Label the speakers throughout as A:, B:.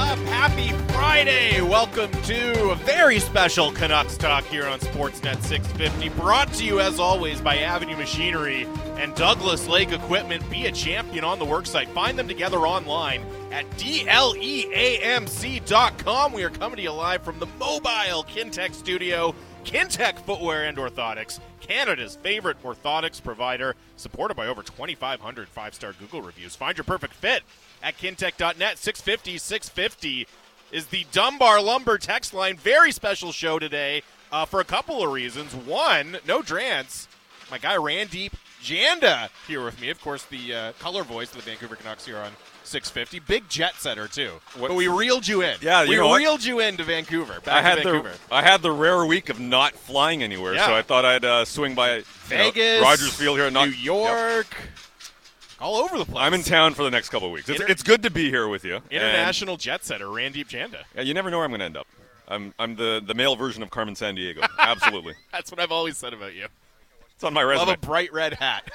A: up? Happy Friday! Welcome to a very special Canucks Talk here on Sportsnet 650. Brought to you, as always, by Avenue Machinery and Douglas Lake Equipment. Be a champion on the worksite. Find them together online at DLEAMC.com. We are coming to you live from the mobile Kintec studio. Kintec Footwear and Orthotics, Canada's favorite orthotics provider, supported by over 2,500 five star Google reviews. Find your perfect fit at kintec.net. 650 650 is the Dunbar Lumber text line. Very special show today uh, for a couple of reasons. One, no Drance. My guy Randip Janda here with me. Of course, the uh, color voice of the Vancouver Canucks here on 650. Big jet setter, too.
B: What-
A: But we reeled you in.
B: Yeah, you
A: we
B: know
A: reeled you into Vancouver. Back
B: I had
A: to Vancouver.
B: the I had the rare week of not flying anywhere,
A: Yeah.
B: so I thought I'd uh, swing by you know,
A: Vegas,
B: Rogers Field here, not
A: New York, all over the place.
B: I'm in town for the next couple of weeks. It's,
A: Inter-
B: it's good to be here with you.
A: International jet setter, Randip Janda.
B: yeah, you never know where I'm going to end up. I'm I'm the the male version of Carmen Sandiego. Absolutely,
A: That's what I've always said about you.
B: it's on my resume.
A: Love a bright red hat.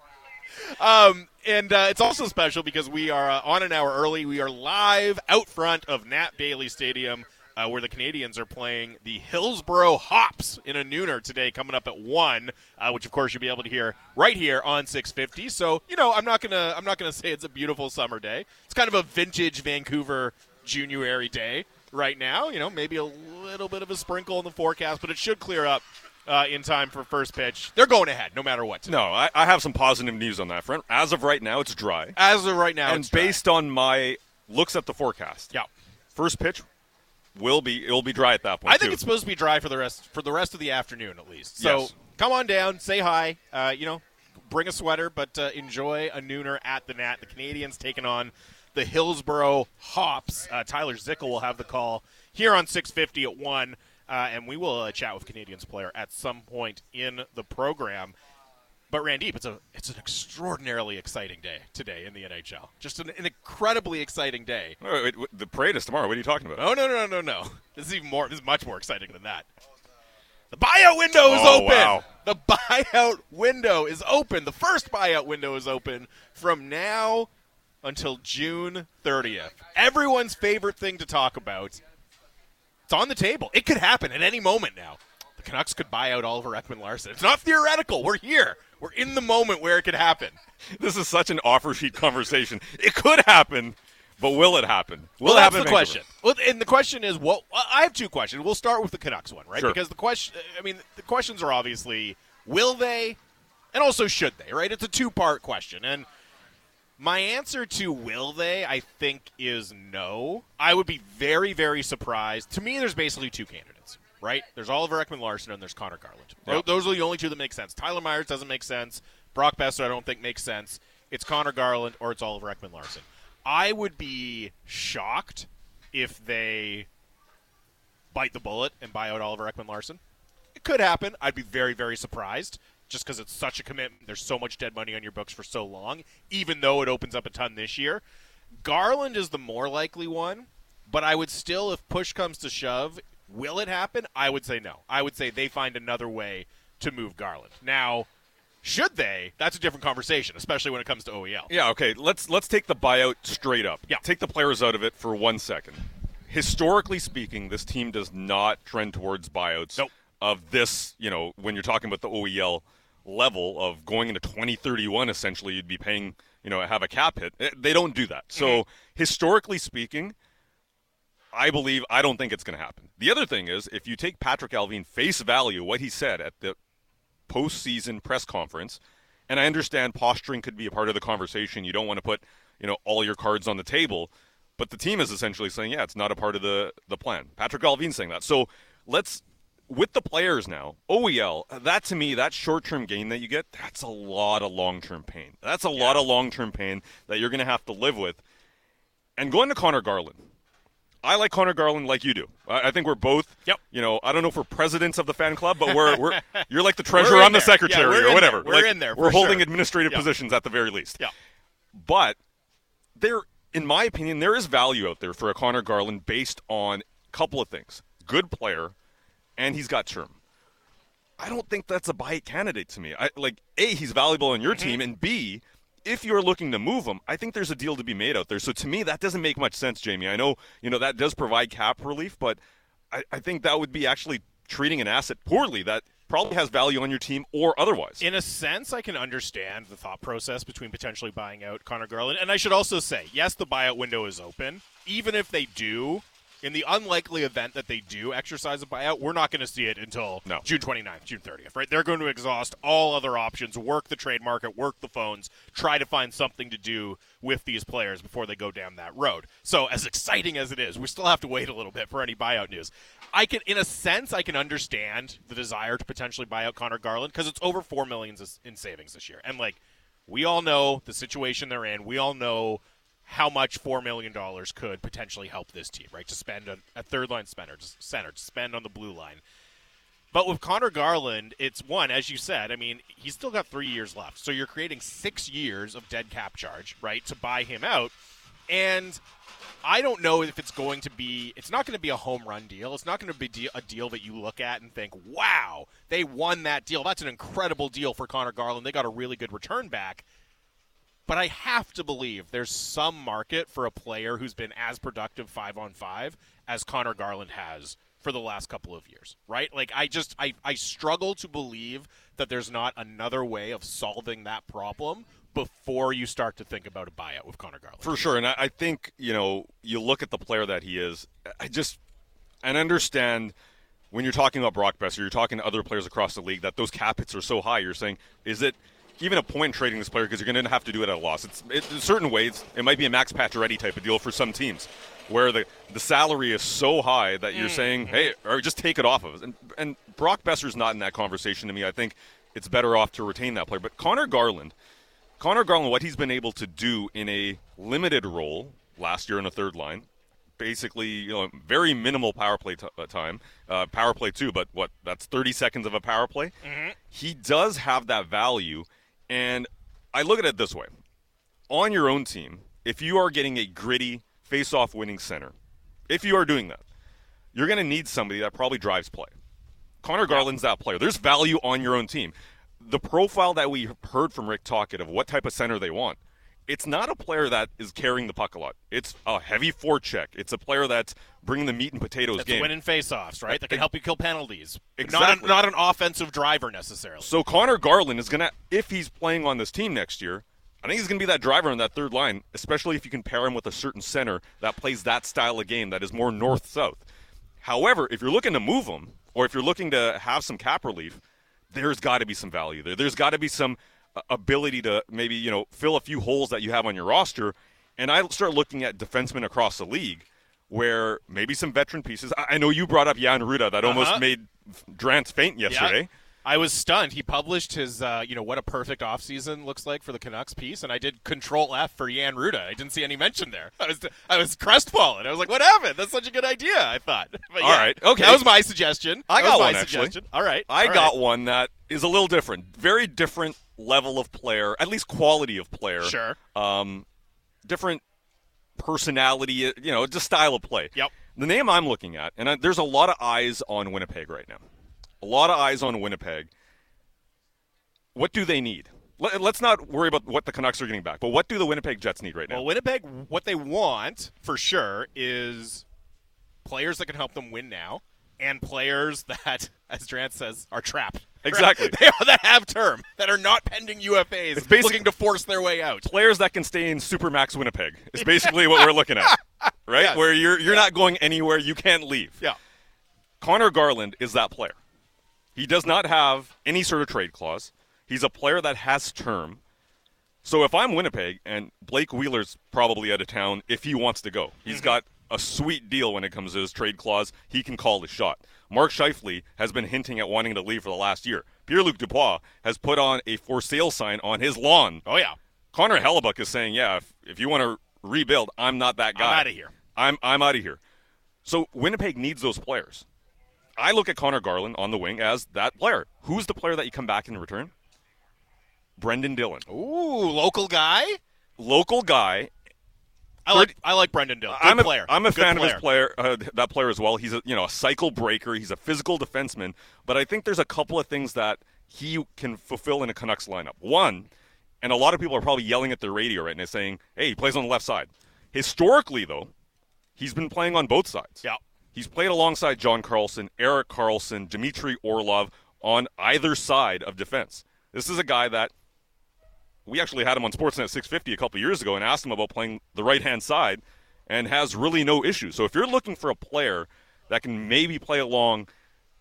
A: um, and uh, it's also special because we are uh, on an hour early. We are live out front of Nat Bailey Stadium, uh, where the Canadians are playing the Hillsboro Hops in a nooner today, coming up at one, uh, which of course you'll be able to hear right here on 650. So you know, I'm not gonna I'm not gonna say it's a beautiful summer day. It's kind of a vintage Vancouver January day right now. You know, maybe a little bit of a sprinkle in the forecast, but it should clear up uh, in time for first pitch. They're going ahead no matter what.
B: no, I, I have some positive news on that front. As of right now, it's dry,
A: As of right now,
B: and
A: it's dry.
B: based on my looks at the forecast,
A: yeah,
B: first pitch will be it'll be dry at that point.
A: I think
B: too.
A: it's supposed to be dry for the rest for the rest of the afternoon at least. So
B: Yes.
A: come on down, say hi. Uh, you know, bring a sweater, but uh, enjoy a nooner at the Nat. The Canadians taking on the Hillsboro Hops. Uh, Tyler Zickel will have the call here on 650 at one. Uh, and we will uh, chat with Canadians player at some point in the program. But Randip, it's a it's an extraordinarily exciting day today in the NHL. Just an, an incredibly exciting day.
B: Wait, wait, wait, the parade is tomorrow. What are you talking about?
A: Oh no no no no no! This is even more. This is much more exciting than that. The buyout window is
B: Oh,
A: open.
B: wow.
A: The buyout window is open. The first buyout window is open from now until June 30th. Everyone's favorite thing to talk about. It's on the table. It could happen at any moment now. The Canucks could buy out Oliver Ekman-Larsson. It's not theoretical. We're here. We're in the moment where it could happen.
B: This is such an offer sheet conversation. It could happen, but will it happen? Will
A: well,
B: it
A: that's
B: happen?
A: the question. Well, and the question is, what? well, I have two questions. We'll start with the Canucks one, right?
B: Sure.
A: Because the question, I mean, the questions are obviously, will they, and also should they, right? It's a two-part question, and my answer to will they, I think, is no. I would be very, very surprised. To me, there's basically two candidates, right? There's Oliver Ekman-Larsson and there's Conor Garland.
B: Yeah.
A: Those are the only two that make sense. Tyler Myers doesn't make sense. Brock Boeser, I don't think makes sense. It's Conor Garland or it's Oliver Ekman-Larsson. I would be shocked if they bite the bullet and buy out Oliver Ekman-Larsson. It could happen. I'd be very, very surprised just because it's such a commitment. There's so much dead money on your books for so long, even though it opens up a ton this year. Garland is the more likely one, but I would still, if push comes to shove, will it happen? I would say no. I would say they find another way to move Garland. Now, should they? That's a different conversation, especially when it comes to OEL.
B: Yeah, okay. Let's let's take the buyout straight up.
A: Yeah.
B: Take the players out of it for one second. Historically speaking, this team does not trend towards buyouts
A: Nope.
B: of this, you know, when you're talking about the OEL level of going into 2031 essentially you'd be paying, you know, have a cap hit. Eh, They don't do that. So,
A: Mm-hmm.
B: historically speaking, I believe I don't think it's going to happen. The other thing is if you take Patrik Allvin face value what he said at the postseason press conference, and I understand posturing could be a part of the conversation. You don't want to put, you know, all your cards on the table, but the team is essentially saying, yeah, it's not a part of the the plan. Patrik Allvin saying that. So let's with the players now, OEL, uh, that to me, that short term gain that you get, that's a lot of long term pain. That's a lot of long term pain that you're going to have to live with. And going to Conor Garland, I like Conor Garland like you do. I, I think we're both.
A: Yep.
B: You know, I don't know if we're presidents of the fan club, but we're we're you're like the treasurer. I'm the
A: there. Yeah,
B: secretary or whatever.
A: We're
B: Like,
A: in there,
B: We're holding
A: sure.
B: administrative
A: Yeah.
B: positions at the very least.
A: Yeah.
B: But there, in my opinion, there is value out there for a Conor Garland based on a couple of things: good player, and he's got term. I don't think that's a buy candidate to me. I like a he's valuable on your
A: Mm-hmm.
B: team, and b if you're looking to move him, I think there's a deal to be made out there. So to me, that doesn't make much sense, Jamie. I know, you know, that does provide cap relief, but I, I think that would be actually treating an asset poorly that probably has value on your team or otherwise.
A: In a sense, I can understand the thought process between potentially buying out Conor Garland. And I should also say, yes, the buyout window is open. Even if they do, in the unlikely event that they do exercise a buyout, we're not going to see it until
B: No.
A: June 29th, June 30th, right? They're going to exhaust all other options, work the trade market, work the phones, try to find something to do with these players before they go down that road. So, as exciting as it is, we still have to wait a little bit for any buyout news. I can, in a sense, I can understand the desire to potentially buy out Conor Garland because it's over four millions in savings this year, and like we all know the situation they're in. We all know how much four million dollars could potentially help this team, right? To spend a third line center, center, to spend on the blue line. But with Conor Garland, it's one, as you said. I mean, he's still got three years left, so you're creating six years of dead cap charge, right, to buy him out. And I don't know if it's going to be. It's not going to be a home run deal. It's not going to be a deal that you look at and think, "Wow, they won that deal. That's an incredible deal for Conor Garland. They got a really good return back." But I have to believe there's some market for a player who's been as productive five on five as Conor Garland has for the last couple of years, right? Like I just I, I struggle to believe that there's not another way of solving that problem before you start to think about a buyout with Conor Garland.
B: For sure, and I, I think you know you look at the player that he is. I just and understand when you're talking about Brock Boeser, you're talking to other players across the league that those cap hits are so high. You're saying, is it even a point in trading this player because you're going to have to do it at a loss? It's it, in certain ways it might be a Max Pacioretty type of deal for some teams where the the salary is so high that you're saying, hey, or just take it off of us. And and Brock Boeser's not in that conversation to me. I think it's better off to retain that player. But Conor Garland. Conor Garland, what he's been able to do in a limited role last year in a third line, basically, you know, very minimal power play t- uh, time, uh, power play too, but what, that's 30 seconds of a power play? He does have that value, and I look at it this way. On your own team, if you are getting a gritty face-off winning center, if you are doing that, you're going to need somebody that probably drives play. Conor Garland's that player. There's value on your own team. The profile that we heard from Rick Tocchet of what type of center they want, it's not a player that is carrying the puck a lot. It's a heavy forecheck. It's a player that's bringing the meat and potatoes game.
A: That's
B: game.
A: winning faceoffs, right? That can help you kill penalties.
B: Exactly.
A: Not, a, not an offensive driver necessarily.
B: So Conor Garland is gonna, if he's playing on this team next year, I think he's gonna be that driver on that third line, especially if you can pair him with a certain center that plays that style of game that is more north-south. However, if you're looking to move him, or if you're looking to have some cap relief, there's got to be some value there. There's got to be some ability to maybe you know fill a few holes that you have on your roster. And I start looking at defensemen across the league where maybe some veteran pieces. I, I know you brought up Jan Rutta that almost
A: Uh-huh.
B: made Drance faint yesterday.
A: Yeah. I was stunned. He published his, uh, you know, what a perfect offseason looks like for the Canucks piece, and I did Control F for Jan Rutta. I didn't see any mention there. I was, I was crestfallen. I was like, "What happened? That's such a good idea." I thought. But
B: All
A: yeah,
B: right. Okay.
A: that was my suggestion.
B: I
A: That
B: got
A: my
B: one, actually.
A: All right,
B: I
A: all
B: got
A: right.
B: one that is a little different. Very different level of player, at least quality of player.
A: Sure.
B: Um, different personality, you know, just style of play.
A: Yep.
B: The name I'm looking at, and I, there's a lot of eyes on Winnipeg right now. A lot of eyes on Winnipeg. What do they need? Let, let's not worry about what the Canucks are getting back, but what do the Winnipeg Jets need right now?
A: Well, Winnipeg, what they want for sure is players that can help them win now, and players that, as Drance says, are trapped.
B: Exactly.
A: they are that have term that are not pending UFAs,
B: It's
A: looking to force their way out.
B: players that can stay in Supermax Winnipeg is basically what we're looking at, right?
A: Yes.
B: Where you're you're not going anywhere, you can't leave.
A: Yeah.
B: Conor Garland is that player. He does not have any sort of trade clause. He's a player that has term. So if I'm Winnipeg and Blake Wheeler's probably out of town if he wants to go, he's mm-hmm. got a sweet deal when it comes to his trade clause. He can call the shot. Mark Scheifele has been hinting at wanting to leave for the last year. Pierre Luc Dubois has put on a for sale sign on his lawn.
A: Oh yeah.
B: Connor Hellebuyck is saying, yeah, if, if you want to rebuild, I'm not that guy.
A: outta here.
B: I'm I'm out of here. So Winnipeg needs those players. I look at Conor Garland on the wing as that player. Who's the player that you come back in return? Brendan Dillon,
A: Ooh, local guy.
B: local guy.
A: I like I like Brendan Dillon. Good
B: I'm a,
A: player.
B: I'm a
A: Good
B: fan of his player, uh, that player as well. He's a you know a cycle breaker. He's a physical defenseman. But I think there's a couple of things that he can fulfill in a Canucks lineup. One, and a lot of people are probably yelling at their radio right now saying, "Hey, he plays on the left side." Historically, though, he's been playing on both sides.
A: Yeah.
B: He's played alongside John Carlson, Erik Karlsson, Dmitry Orlov on either side of defense. This is a guy that we actually had him on Sportsnet 650 a couple years ago and asked him about playing the right hand side and has really no issues. So if you're looking for a player that can maybe play along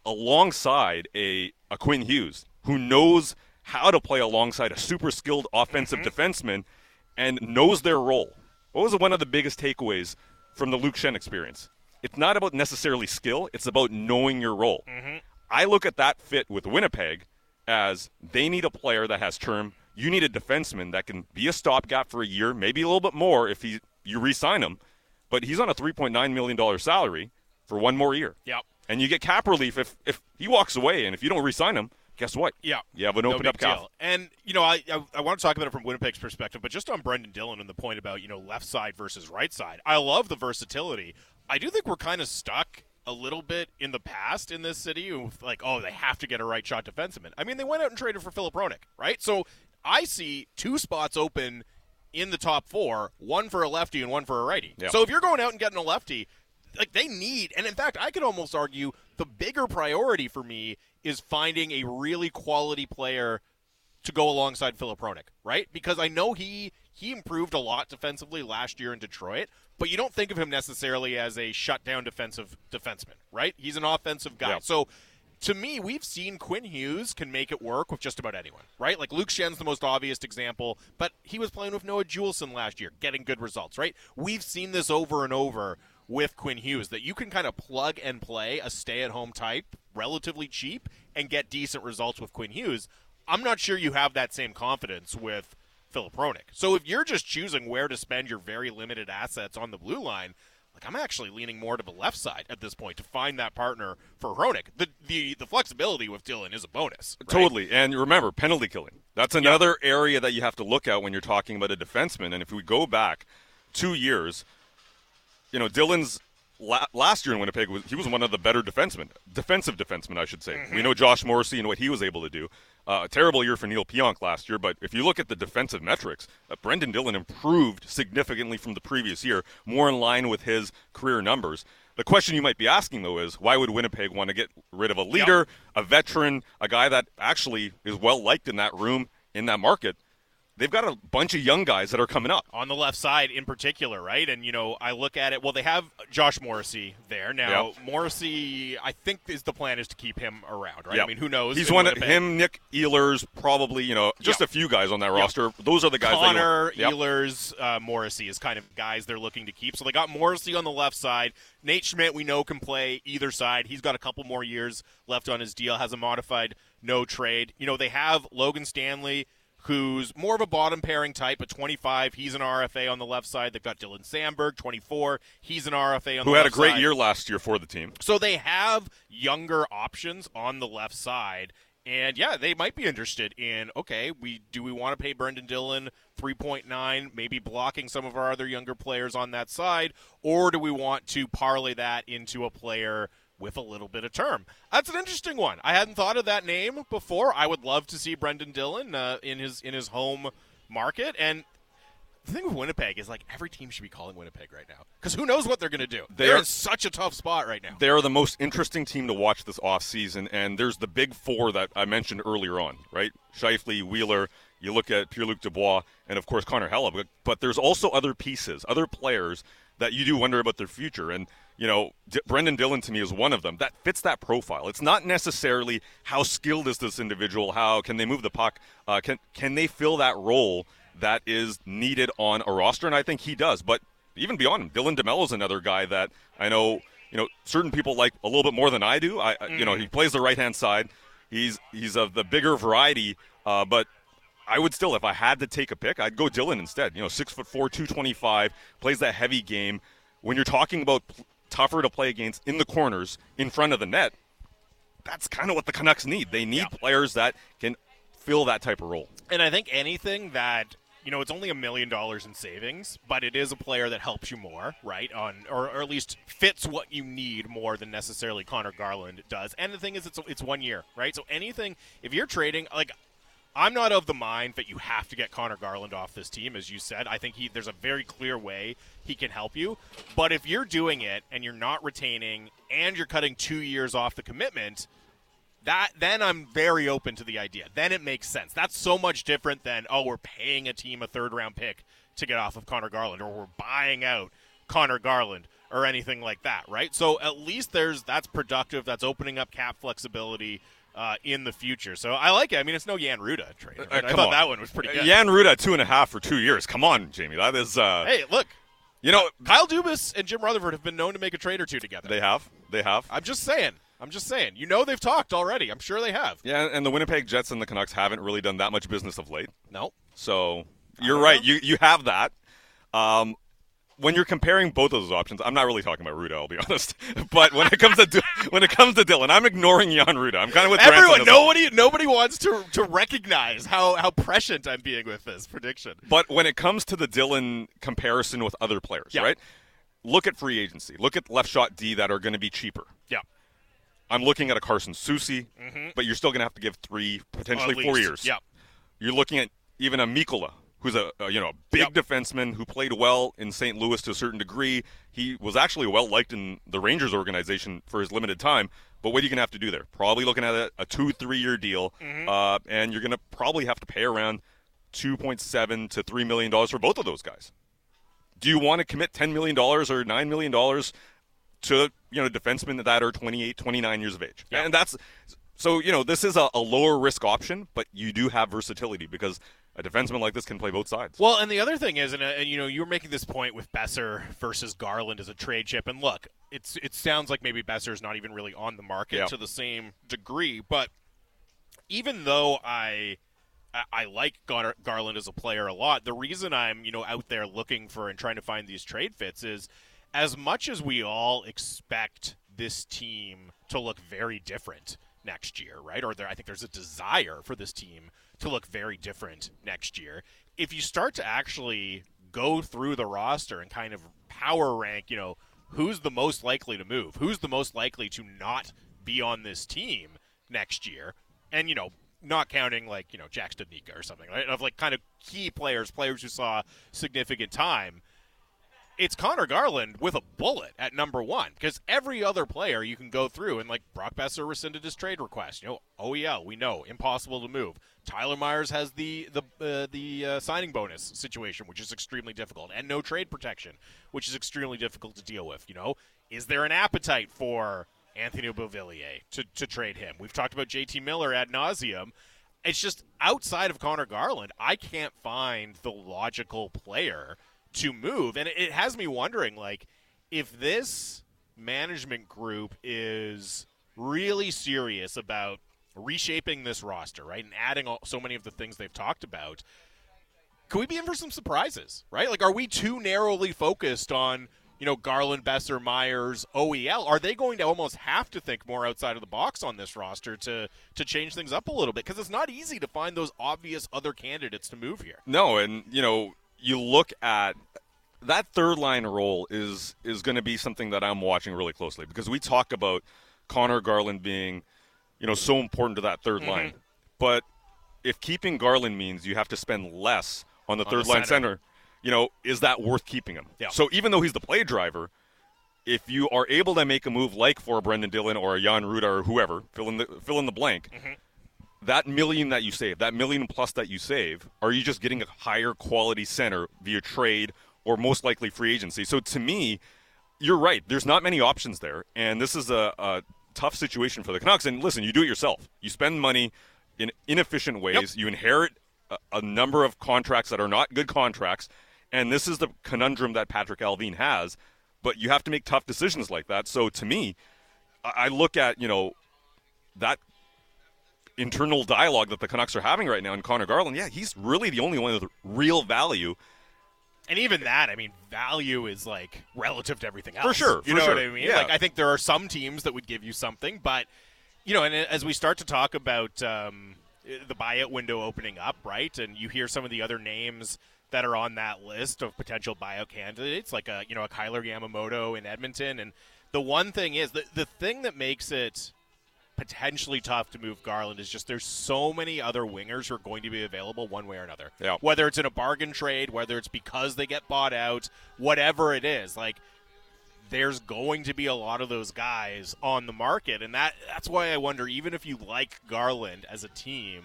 B: alongside a, a Quinn Hughes who knows how to play alongside a super skilled offensive
A: Mm-hmm.
B: defenseman and knows their role. What was one of the biggest takeaways from the Luke Schenn experience? It's not about necessarily skill, it's about knowing your role.
A: Mm-hmm.
B: I look at that fit with Winnipeg as they need a player that has term. You need a defenseman that can be a stopgap for a year, maybe a little bit more if he you re-sign him. But he's on a $3.9 million salary for one more year.
A: Yep.
B: And you get cap relief if, if he walks away, and if you don't re-sign him, guess what?
A: Yeah.
B: You have an
A: No
B: open up cap.
A: And you know, I, I I want to talk about it from Winnipeg's perspective, but just on Brendan Dillon and the point about you know left side versus right side. I love the versatility. I do think we're kind of stuck a little bit in the past in this city with like, oh, they have to get a right shot defenseman. I mean, they went out and traded for Filip Hronek, right? So I see two spots open in the top four, one for a lefty and one for a righty.
B: Yeah.
A: So if you're going out and getting a lefty, like they need, and in fact, I could almost argue the bigger priority for me is finding a really quality player to go alongside Filip Hronek, right? Because I know he he improved a lot defensively last year in Detroit, but you don't think of him necessarily as a shutdown defensive defenseman, right? He's an offensive guy.
B: Yeah.
A: So to me, we've seen Quinn Hughes can make it work with just about anyone, right? Like Luke Schenn's the most obvious example, but he was playing with Noah Juulsen last year, getting good results, right? We've seen this over and over with Quinn Hughes that you can kind of plug and play a stay-at-home type relatively cheap and get decent results with Quinn Hughes. I'm not sure you have that same confidence with Filip Hronek. So if you're just choosing where to spend your very limited assets on the blue line, like I'm actually leaning more to the left side at this point to find that partner for Hronek. The the the flexibility with Dillon is a bonus. right?
B: Totally. And remember, penalty killing. That's another area that you have to look at when you're talking about a defenseman. And if we go back two years, you know, Dillon's la- last year in Winnipeg, was, he was one of the better defensemen, defensive defensemen, I should say. We know Josh Morrissey and what he was able to do. Uh, a terrible year for Neal Pionk last year, but if you look at the defensive metrics, uh, Brendan Dillon improved significantly from the previous year, more in line with his career numbers. The question you might be asking, though, is why would Winnipeg want to get rid of a leader, a veteran, a guy that actually is well liked in that room, in that market? They've got a bunch of young guys that are coming up.
A: on the left side in particular, right? And you know, I look at it. Well, they have Josh Morrissey there now.
B: Yep.
A: Morrissey, I think, is the plan is to keep him around, right?
B: Yeah.
A: I mean, who knows?
B: He's one of him, Nik Ehlers, probably, you know, just
A: Yeah.
B: a few guys on that roster. Those are the guys
A: Connor,
B: that. Yep.
A: Ehlers, uh, Morrissey is kind of guys they're looking to keep. So they got Morrissey on the left side. Nate Schmidt, we know, can play either side. He's got a couple more years left on his deal, has a modified no trade. You know, they have Logan Stanley, who's more of a bottom pairing type, but 25. He's an RFA on the left side. They've got Dylan Samberg, 24. He's an RFA on the left side.
B: Who had a great
A: side.
B: year last year for the team.
A: So they have younger options on the left side. And yeah, they might be interested in okay, we do we want to pay Brendan Dillon 3.9, maybe blocking some of our other younger players on that side, or do we want to parlay that into a player with a little bit of term? That's an interesting one. I hadn't thought of that name before. I would love to see Brendan Dillon uh, in his in his home market and the thing with Winnipeg is like every team should be calling Winnipeg right now because who knows what they're going to do. They're,
B: They're-
A: in such a tough spot right now.
B: They're the most interesting team to watch this offseason, and there's the big four that I mentioned earlier on, right? Scheifele, Wheeler, you look at Pierre-Luc Dubois, and of course Connor Hella, but, but there's also other pieces, other players that you do wonder about their future. And, you know, D- Brendan Dillon to me is one of them that fits that profile. It's not necessarily how skilled is this individual, how can they move the puck, uh, can, can they fill that role that is needed on a roster, and I think he does. But even beyond him, Dylan DeMelo is another guy that I know you know certain people like a little bit more than I do. I I- you know he plays the right hand side. He's he's of the bigger variety, uh, but I would still, if I had to take a pick, I'd go Dillon instead. You know, six foot four, two twenty five, plays that heavy game. When you're talking about p- tougher to play against in the corners, in front of the net, that's kind of what the Canucks need. They need
A: Yeah.
B: players that can fill that type of role.
A: And I think anything that you know, it's only a million dollars in savings, but it is a player that helps you more, right? On or, or at least fits what you need more than necessarily Conor Garland does. And the thing is, it's it's one year, right? So anything, if you're trading, like I'm not of the mind that you have to get Conor Garland off this team, as you said. I think he there's a very clear way he can help you. But if you're doing it and you're not retaining and you're cutting two years off the commitment, that then I'm very open to the idea. Then it makes sense. That's so much different than oh, we're paying a team a third round pick to get off of Conor Garland, or we're buying out Conor Garland or anything like that, right? So at least there's that's productive. That's opening up cap flexibility uh, in the future. So I like it. I mean, it's no Jan Rutta trade.
B: Uh,
A: I thought
B: on.
A: that one was pretty good.
B: Jan Rutta at two and a half for two years. Come on, Jamie. That is, uh,
A: Hey, look,
B: you know,
A: Kyle Dubas and Jim Rutherford have been known to make a trade or two together.
B: they have, they have.
A: I'm just saying. I'm just saying. You know they've talked already. I'm sure they have.
B: Yeah, and the Winnipeg Jets and the Canucks haven't really done that much business of late.
A: No.
B: So you're right.
A: know.
B: You you have that. Um, when you're comparing both of those options, I'm not really talking about Rutta. I'll be honest. But when it comes to when it comes to Dillon, I'm ignoring Jan Rutta. I'm kind of with
A: Everyone,
B: this one.
A: nobody, nobody wants to to recognize how how prescient I'm being with this prediction.
B: But when it comes to the Dillon comparison with other players,
A: Yeah.
B: right? Look at free agency. Look at left shot D that are going to be cheaper.
A: Yeah.
B: I'm looking at a Carson Soucy, but you're still going to have to give three, potentially
A: Mm-hmm.
B: Four years.
A: Yeah.
B: You're looking at even a Mikkola, who's a, a you know a big
A: Yep.
B: defenseman who played well in St. Louis to a certain degree. He was actually well liked in the Rangers organization for his limited time. But what are you going to have to do there? Probably looking at a, a two, three year deal,
A: Mm-hmm.
B: uh, and you're going to probably have to pay around two point seven to three million dollars for both of those guys. Do you want to commit ten million dollars or nine million dollars to you know defensemen that are 28, 29 years of age?
A: Yeah.
B: And that's so you know this is a, a lower risk option, but you do have versatility because a defenseman like this can play both sides.
A: Well, and the other thing is, and, uh, and you know, you were making this point with Boeser versus Garland as a trade chip, and look, it's it sounds like maybe Boeser's not even really on the market
B: Yeah.
A: to the same degree, but even though I I- I like Gar- Garland as a player a lot. The reason I'm, you know, out there looking for and trying to find these trade fits is as much as we all expect this team to look very different next year, right? Or there, I think there's a desire for this team to look very different next year. If you start to actually go through the roster and kind of power rank, you know, who's the most likely to move, who's the most likely to not be on this team next year, and you know, not counting like you know Jack Studnicka or something, right? Of like kind of key players, players who saw significant time. It's Conor Garland with a bullet at number one because every other player you can go through and like Brock Boeser rescinded his trade request. You know, OEL we know impossible to move. Tyler Myers has the the uh, the uh, signing bonus situation, which is extremely difficult, and no trade protection, which is extremely difficult to deal with. You know, is there an appetite for Anthony Beauvillier to, to trade him? We've talked about JT Miller ad nauseum. It's just outside of Conor Garland, I can't find the logical player to move, and it, has me wondering, like, if this management group is really serious about reshaping this roster, right, and adding all, so many of the things they've talked about, could we be in for some surprises, right? Like, are we too narrowly focused on, you know, Garland, Boeser, Myers, OEL? Are they going to almost have to think more outside of the box on this roster to to change things up a little bit? Because it's not easy to find those obvious other candidates to move here.
B: No, and you know, you look at that third line role is is going to be something that I'm watching really closely because we talk about Conor Garland being, you know, so important to that 3rd
A: Mm-hmm.
B: line. But if keeping Garland means you have to spend less on the
A: On
B: third
A: the
B: line
A: center.
B: center, you know, is that worth keeping him?
A: Yeah.
B: So even though he's the play driver, if you are able to make a move like for Brendan Dillon or a Jan Rutta or whoever, fill in the fill in the blank, that million that you save, that million plus that you save, are you just getting a higher quality center via trade or most likely free agency? So to me, you're right. There's not many options there, and this is a, a tough situation for the Canucks. And listen, you do it yourself. You spend money in inefficient ways. You inherit a, a number of contracts that are not good contracts, and this is the conundrum that Patrik Allvin has. But you have to make tough decisions like that. So to me, I I look at you know that internal dialogue that the Canucks are having right now in Conor Garland. Yeah, he's really the only one with real value.
A: And even that, I mean, value is like relative to everything else.
B: For sure,
A: You
B: for
A: know
B: sure.
A: what I mean?
B: Yeah.
A: Like, I think there are some teams that would give you something, but, you know, and as we start to talk about um, the buyout window opening up, right? And you hear some of the other names that are on that list of potential buyout candidates, like a, you know, a Kailer Yamamoto in Edmonton. And the one thing is, the, the thing that makes it potentially tough to move Garland is just there's so many other wingers who are going to be available one way or another.
B: Yeah.
A: Whether it's in a bargain trade, whether it's because they get bought out, whatever it is, like there's going to be a lot of those guys on the market, and that that's why I wonder, even if you like Garland as a team,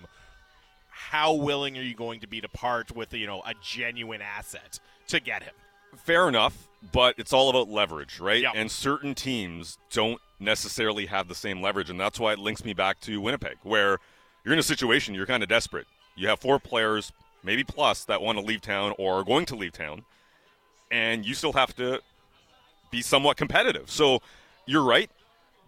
A: how willing are you going to be to part with you know a genuine asset to get him?
B: Fair enough, but it's all about leverage, right?
A: Yeah.
B: And certain teams don't necessarily have the same leverage, and that's why it links me back to Winnipeg, where you're in a situation you're kind of desperate. You have four players, maybe plus, that want to leave town or are going to leave town, and you still have to be somewhat competitive. So you're right,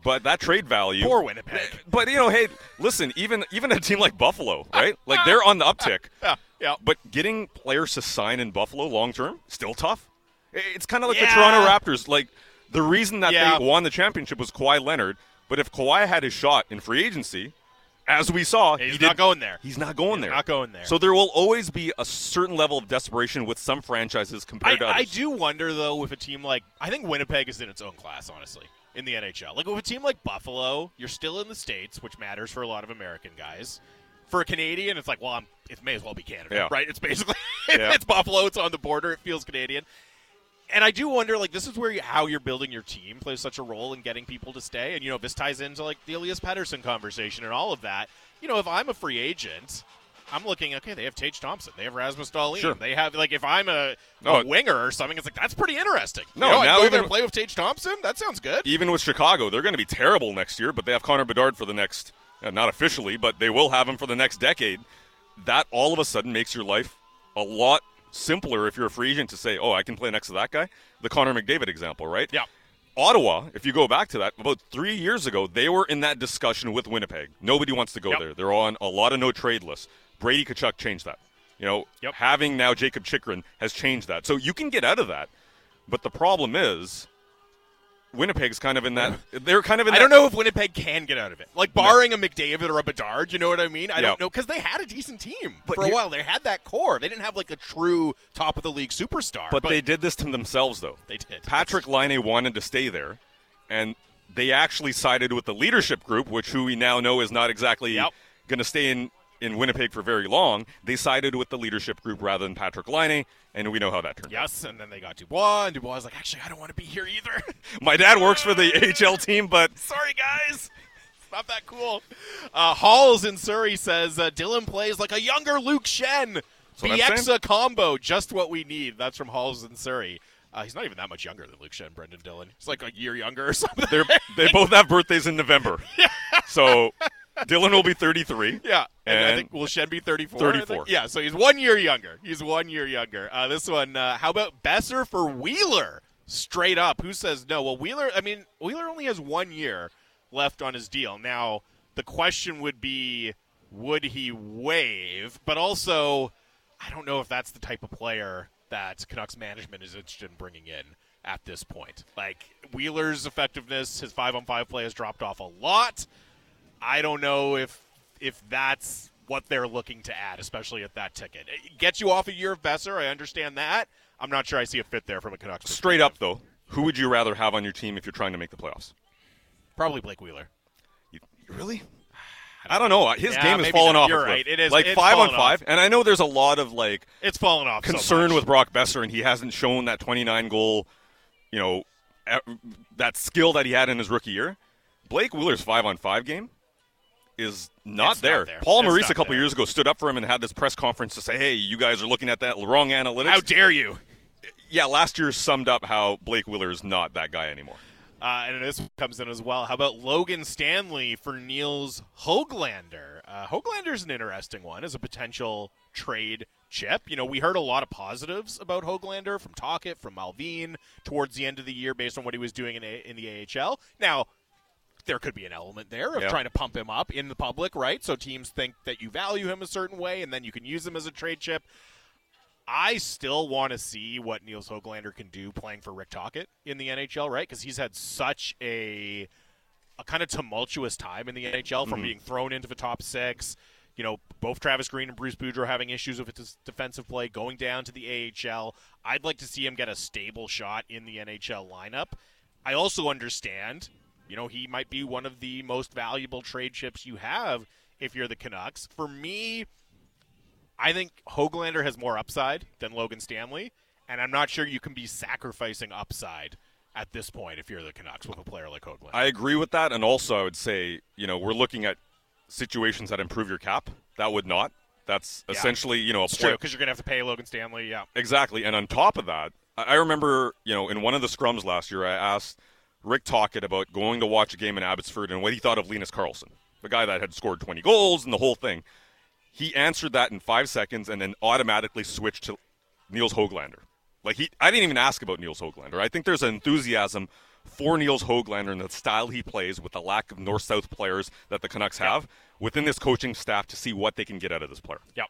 B: but that trade value.
A: Poor Winnipeg.
B: But you know, hey, listen, even even a team like Buffalo, right? Like they're on the uptick.
A: Yeah, yeah.
B: But getting players to sign in Buffalo long term still tough. It's kind of like
A: Yeah.
B: the Toronto Raptors. Like the reason that
A: Yeah.
B: they won the championship was Kawhi Leonard. But if Kawhi had his shot in free agency, as we saw,
A: He's
B: he
A: not going there.
B: He's not going
A: He's
B: there.
A: not going there.
B: So there will always be a certain level of desperation with some franchises
A: I,
B: compared to others.
A: I do wonder though if a team like I think Winnipeg is in its own class, honestly, in the NHL. Like with a team like Buffalo, you're still in the states, which matters for a lot of American guys. For a Canadian, it's like, well, I'm, it may as well be Canada,
B: Yeah.
A: right? It's basically
B: Yeah.
A: it's Buffalo, it's on the border, it feels Canadian. And I do wonder, like, this is where you, how you're building your team plays such a role in getting people to stay. And you know, this ties into like the Elias Pettersson conversation and all of that. You know, if I'm a free agent, I'm looking. Okay, they have Tage Thompson, they have Rasmus Dahlin,
B: Sure.
A: they have like if I'm a,
B: No,
A: a winger or something, it's like that's pretty interesting.
B: No,
A: you know, I
B: now
A: go there
B: even-
A: and play with Tage Thompson. That sounds good.
B: Even with Chicago, they're going to be terrible next year, but they have Connor Bedard for the next, uh, not officially, but they will have him for the next decade. That all of a sudden makes your life a lot simpler if you're a free agent to say, oh, I can play next to that guy. The Connor McDavid example, right?
A: Yeah.
B: Ottawa, if you go back to that, about three years ago, they were in that discussion with Winnipeg. Nobody wants to go
A: Yep.
B: there. They're on a lot of no trade lists. Brady Tkachuk changed that. You know,
A: Yep.
B: having now Jakob Chychrun has changed that. So you can get out of that. But the problem is, Winnipeg's kind of in that. They're kind of in
A: I
B: that.
A: don't know if Winnipeg can get out of it. Like barring a McDavid or a Bedard, you know what I mean? I
B: Yeah.
A: don't know because they had a decent team
B: But
A: for a while. They had that core. They didn't have like a true top of the league superstar.
B: But, they did this to themselves, though.
A: They did.
B: Patrik Laine wanted to stay there, and they actually sided with the leadership group, which who we now know is not exactly
A: Yep.
B: going to stay in, in Winnipeg for very long. They sided with the leadership group rather than Patrik Laine, and we know how that turned out.
A: Yes, and then they got Dubois, and Dubois was like, actually, I don't want to be here either.
B: My dad works for the HL team, but
A: Sorry, guys. It's not that cool. Uh, Halls in Surrey says uh, Dillon plays like a younger Luke
B: Schenn.
A: Bieksa combo, just what we need. That's from Halls in Surrey. Uh, he's not even that much younger than Luke Schenn, Brendan Dillon. He's like a year younger or something.
B: they're, they both have birthdays in November. So Dillon will be 33.
A: Yeah, and, I
B: And-
A: think will Schenn be 34?
B: 34.
A: Yeah, so he's one year younger. He's one year younger. Uh, this one, uh, how about Boeser for Wheeler? Straight up, who says no? Well, Wheeler. I mean, Wheeler only has one year left on his deal. Now, the question would be, would he waive? But also, I don't know if that's the type of player that Canucks management is interested in bringing in at this point. Like Wheeler's effectiveness, his five on five play has dropped off a lot. I don't know if if that's what they're looking to add, especially at that ticket. It gets you off a year of Boeser. I understand that. I'm not sure I see a fit there from a Canucks.
B: Straight up, though, who would you rather have on your team if you're trying to make the playoffs?
A: Probably Blake Wheeler.
B: You, really? I don't know. His
A: Yeah,
B: game has fallen off.
A: You're right. It is-
B: like five on five,
A: off.
B: and I know there's a lot of like
A: It's fallen off. so
B: concern
A: much.
B: with Brock Boeser, and he hasn't shown that 29 goal, you know, that skill that he had in his rookie year. Blake Wheeler's five on five game is not,
A: It's
B: there.
A: not there.
B: Paul Maurice a couple years ago stood up for him and had this press conference to say, "Hey, you guys are looking at that wrong analytics."
A: How dare you?
B: yeah, last year summed up how Blake Wheeler is not that guy anymore.
A: Uh, and this comes in as well. How about Logan Stanley for Nils Hoglander? Uh, Hoglander's an interesting one as a potential trade chip. You know, we heard a lot of positives about Hoglander from Tocchet, from Malvine towards the end of the year based on what he was doing in, a- in the AHL. Now, there could be an element there of
B: Yeah.
A: trying to pump him up in the public, right? So teams think that you value him a certain way, and then you can use him as a trade chip. I still want to see what Nils Hoglander can do playing for Rick Tocchet in the NHL, right? Because he's had such a a kind of tumultuous time in the NHL from mm-hmm. being thrown into the top six. You know, both Travis Green and Bruce Boudreau having issues with his defensive play, going down to the AHL. I'd like to see him get a stable shot in the NHL lineup. I also understand you know, he might be one of the most valuable trade chips you have if you're the Canucks. For me, I think Hoglander has more upside than Logan Stanley, and I'm not sure you can be sacrificing upside at this point if you're the Canucks with a player like Hoglander.
B: I agree with that, and also I would say, you know, we're looking at situations that improve your cap. That would not. That's
A: Yeah.
B: essentially, you know, a
A: it's
B: play-
A: true because you're going to have to pay Logan Stanley. Yeah.
B: Exactly. And on top of that, I remember, you know, in one of the scrums last year, I asked Rick Tocchet about going to watch a game in Abbotsford and what he thought of Linus Karlsson, the guy that had scored 20 goals and the whole thing. He answered that in five seconds and then automatically switched to Nils Hoglander. Like he, I didn't even ask about Nils Hoglander. I think there's an enthusiasm for Nils Hoglander and the style he plays with the lack of north-south players that the Canucks have within this coaching staff to see what they can get out of this player.
A: Yep.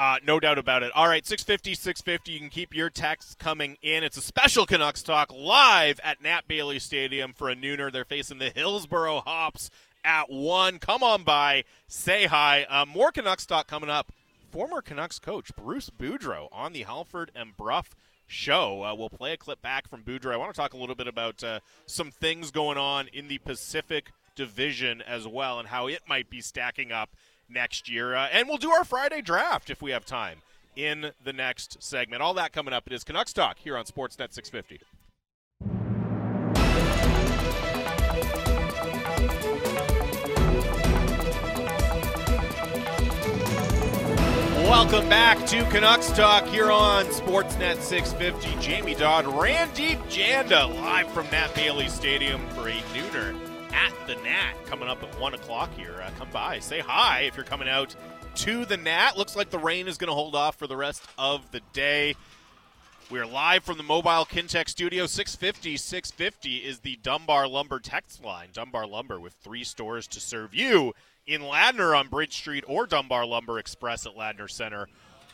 A: Uh, no doubt about it. All right, 650, 650. You can keep your texts coming in. It's a special Canucks Talk live at Nat Bailey Stadium for a nooner. They're facing the Hillsboro Hops at 1. Come on by. Say hi. Uh, more Canucks Talk coming up. Former Canucks coach Bruce Boudreau on the Halford and Brough show. Uh, we'll play a clip back from Boudreau. I want to talk a little bit about uh, some things going on in the Pacific Division as well and how it might be stacking up next year. Uh, and we'll do our Friday draft if we have time in the next segment. All that coming up. It is Canucks Talk here on Sportsnet 650. Welcome back to Canucks Talk here on Sportsnet 650. Jamie Dodd, Randip Janda, live from Nat Bailey Stadium for a nooner at the Nat coming up at 1 o'clock here. Uh, come by, say hi if you're coming out to the Nat. Looks like the rain is going to hold off for the rest of the day. We are live from the mobile Kintec studio. 650 650 is the Dunbar Lumber text line. Dunbar Lumber with three stores to serve you in Ladner on Bridge Street or Dunbar Lumber Express at Ladner Center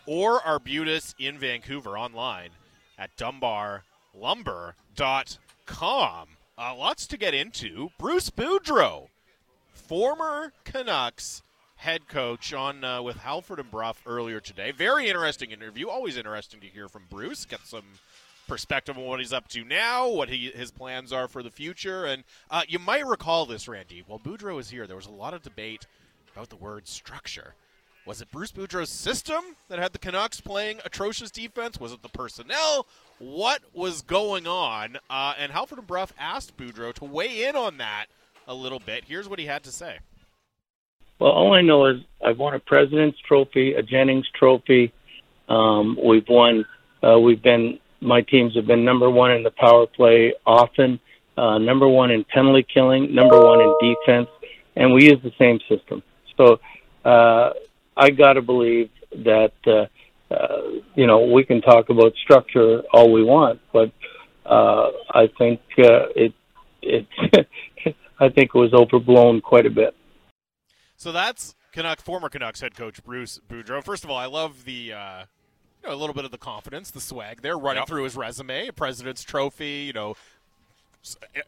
A: or Arbutus in Vancouver online at dunbarlumber.com. Uh, lots to get into. Bruce Boudreau, former Canucks head coach on uh, with Halford and Brough earlier today. Very interesting interview. Always interesting to hear from Bruce. Get some perspective on what he's up to now, what he, his plans are for the future, and uh, you might recall this, Randy. While Boudreau was here, there was a lot of debate about the word structure. Was it Bruce Boudreau's system that had the Canucks playing atrocious defense? Was it the personnel? What was going on? Uh, and Halford and Brough asked Boudreau to weigh in on that a little bit. Here's what he had to say.
C: Well, all I know is I've won a President's Trophy, a Jennings Trophy. Um, we've won. Uh, we've been. My teams have been number one in the power play often, uh, number one in penalty killing, number one in defense, and we use the same system. So uh, I got to believe that uh, uh, you know we can talk about structure all we want, but uh, I think uh, it it I think it was overblown quite a bit.
A: So that's Canuck, former Canucks head coach Bruce Boudreau. First of all, I love the uh, you know, a little bit of the confidence, the swag there, running
B: Yep.
A: through his resume, a President's Trophy. You know,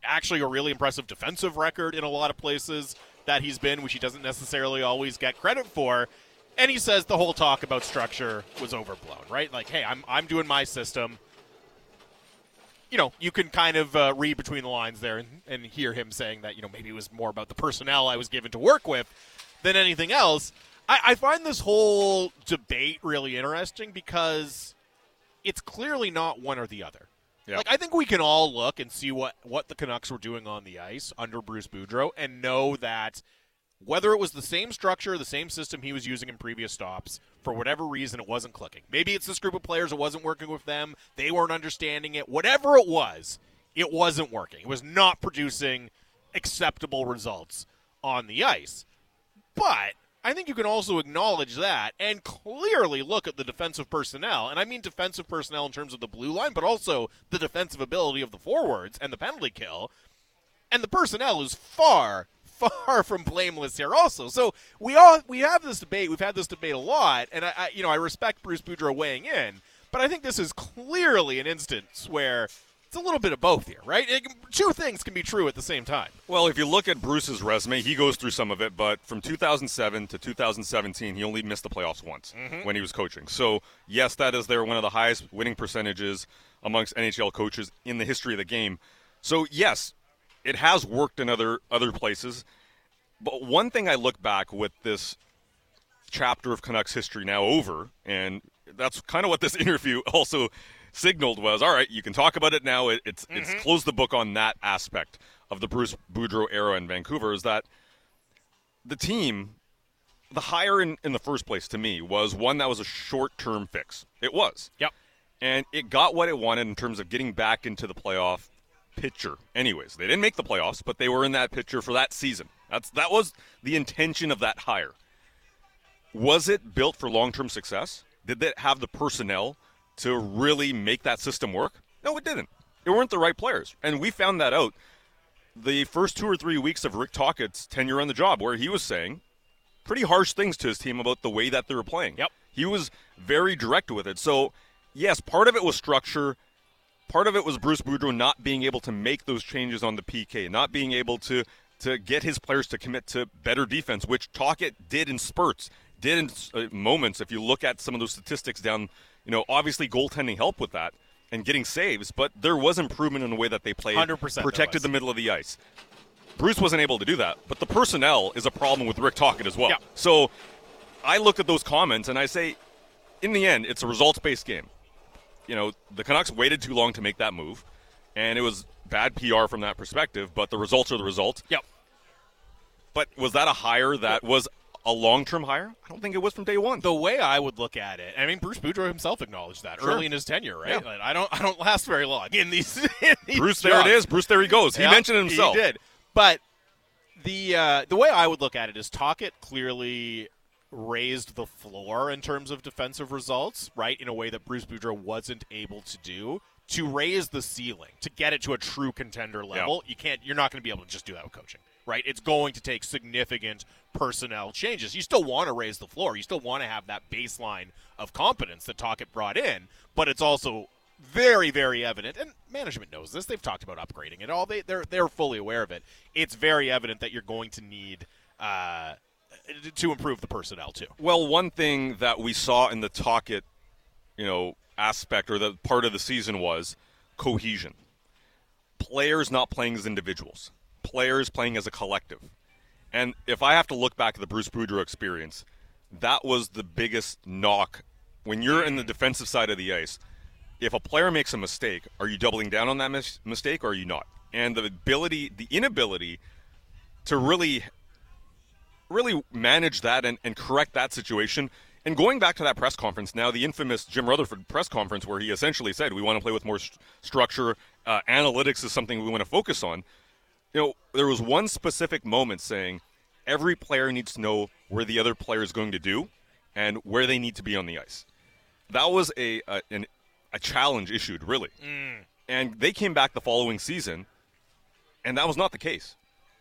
A: actually a really impressive defensive record in a lot of places that he's been, which he doesn't necessarily always get credit for. And he says the whole talk about structure was overblown, right? Like, hey, I'm I'm doing my system. You know, you can kind of uh, read between the lines there and, and hear him saying that, you know, maybe it was more about the personnel I was given to work with than anything else. I, I find this whole debate really interesting because it's clearly not one or the other.
B: Yeah.
A: Like I think we can all look and see what what the Canucks were doing on the ice under Bruce Boudreau and know that whether it was the same structure, the same system he was using in previous stops, for whatever reason it wasn't clicking. Maybe it's this group of players it wasn't working with them, they weren't understanding it. Whatever it was, it wasn't working. It was not producing acceptable results on the ice. But I think you can also acknowledge that and clearly look at the defensive personnel. And I mean defensive personnel in terms of the blue line, but also the defensive ability of the forwards and the penalty kill. And the personnel is far, far from blameless here also. So we all we have this debate, we've had this debate a lot, and I, I you know, I respect Bruce Boudreau weighing in, but I think this is clearly an instance where it's a little bit of both here, right? It, two things can be true at the same time.
B: Well, if you look at Bruce's resume, he goes through some of it, but from 2007 to 2017, he only missed the playoffs once mm-hmm. when he was coaching. So, yes, that is there one of the highest winning percentages amongst NHL coaches in the history of the game. So, yes, it has worked in other other places. But one thing I look back with this chapter of Canucks history now over, and that's kind of what this interview also signaled was all right, you can talk about it now. It, it's mm-hmm. it's closed the book on that aspect of the Bruce Boudreau era in Vancouver. Is that the team, the hire in, in the first place to me was one that was a short term fix. It was.
A: Yep.
B: And it got what it wanted in terms of getting back into the playoff picture. Anyways, they didn't make the playoffs, but they were in that picture for that season. That's that was the intention of that hire. Was it built for long-term success? Did it have the personnel to really make that system work? No, it didn't. It weren't the right players. And we found that out the first two or three weeks of Rick Tocchet's tenure on the job, where he was saying pretty harsh things to his team about the way that they were playing.
A: Yep.
B: He was very direct with it. So, yes, part of it was structure. Part of it was Bruce Boudreau not being able to make those changes on the PK, not being able to to get his players to commit to better defense, which Tocchet did in spurts, did in uh, moments. If you look at some of those statistics down you know, obviously goaltending helped with that and getting saves, but there was improvement in the way that they played,
A: 100%
B: protected the middle of the ice. Bruce wasn't able to do that, but the personnel is a problem with Rick Tocchet as well.
A: Yeah.
B: So I look at those comments and I say, in the end, it's a results based game. You know, the Canucks waited too long to make that move, and it was bad PR from that perspective, but the results are the results.
A: Yep.
B: But was that a hire that was a long term hire? I don't think it was from day one.
A: The way I would look at it, I mean, Bruce Boudreau himself acknowledged that
B: sure.
A: early in his tenure, right? Yeah. Like, I don't, I don't last very long in these. In these
B: Bruce,
A: jobs.
B: there it is. Bruce, there he goes. He
A: yeah,
B: mentioned it himself.
A: He did, but the uh, the way I would look at it is Tocchet clearly raised the floor in terms of defensive results, right? In a way that Bruce Boudreau wasn't able to do. To raise the ceiling, to get it to a true contender level, yeah. you can't. You're not going to be able to just do that with coaching right? It's going to take significant personnel changes. You still want to raise the floor. You still want to have that baseline of competence that Tocchet brought in, but it's also very, very evident, and management knows this. They've talked about upgrading it all. They they're they're fully aware of it. It's very evident that you're going to need uh, to improve the personnel too.
B: Well, one thing that we saw in the Tocchet, you know, aspect or the part of the season was cohesion. Players not playing as individuals players playing as a collective. And if I have to look back at the Bruce Boudreau experience, that was the biggest knock when you're in the defensive side of the ice. If a player makes a mistake, are you doubling down on that mis- mistake or are you not? And the ability, the inability to really, really manage that and, and correct that situation. And going back to that press conference now, the infamous Jim Rutherford press conference where he essentially said, we want to play with more st- structure. Uh, analytics is something we want to focus on you know, there was one specific moment saying every player needs to know where the other player is going to do and where they need to be on the ice. That was a a, an, a challenge issued, really.
A: Mm.
B: And they came back the following season, and that was not the case.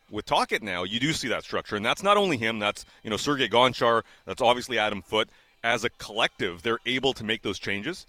B: With Tocchet now, you do see that structure, and that's not only him. That's you know Sergei Gonchar. That's obviously Adam Foote. As a collective, they're able to make those changes.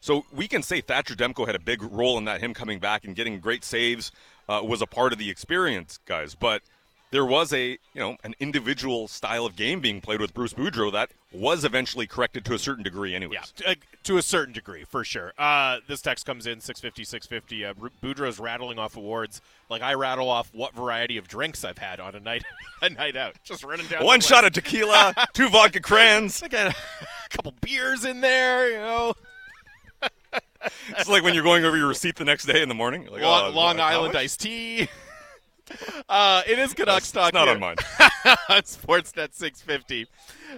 B: So we can say Thatcher Demko had a big role in that, him coming back and getting great saves, uh, was a part of the experience, guys. But there was a you know an individual style of game being played with Bruce Boudreau that was eventually corrected to a certain degree, anyways.
A: Yeah, to a certain degree, for sure. Uh, this text comes in 650, 650. Uh, Boudreau's rattling off awards like I rattle off what variety of drinks I've had on a night a night out. Just running down.
B: One shot of tequila, two vodka crans.
A: I got a couple beers in there, you know
B: it's like when you're going over your receipt the next day in the morning. Like,
A: Long, oh, Long Island iced tea. Uh, it is Canucks talk.
B: not
A: here.
B: on mine.
A: on Sportsnet 650.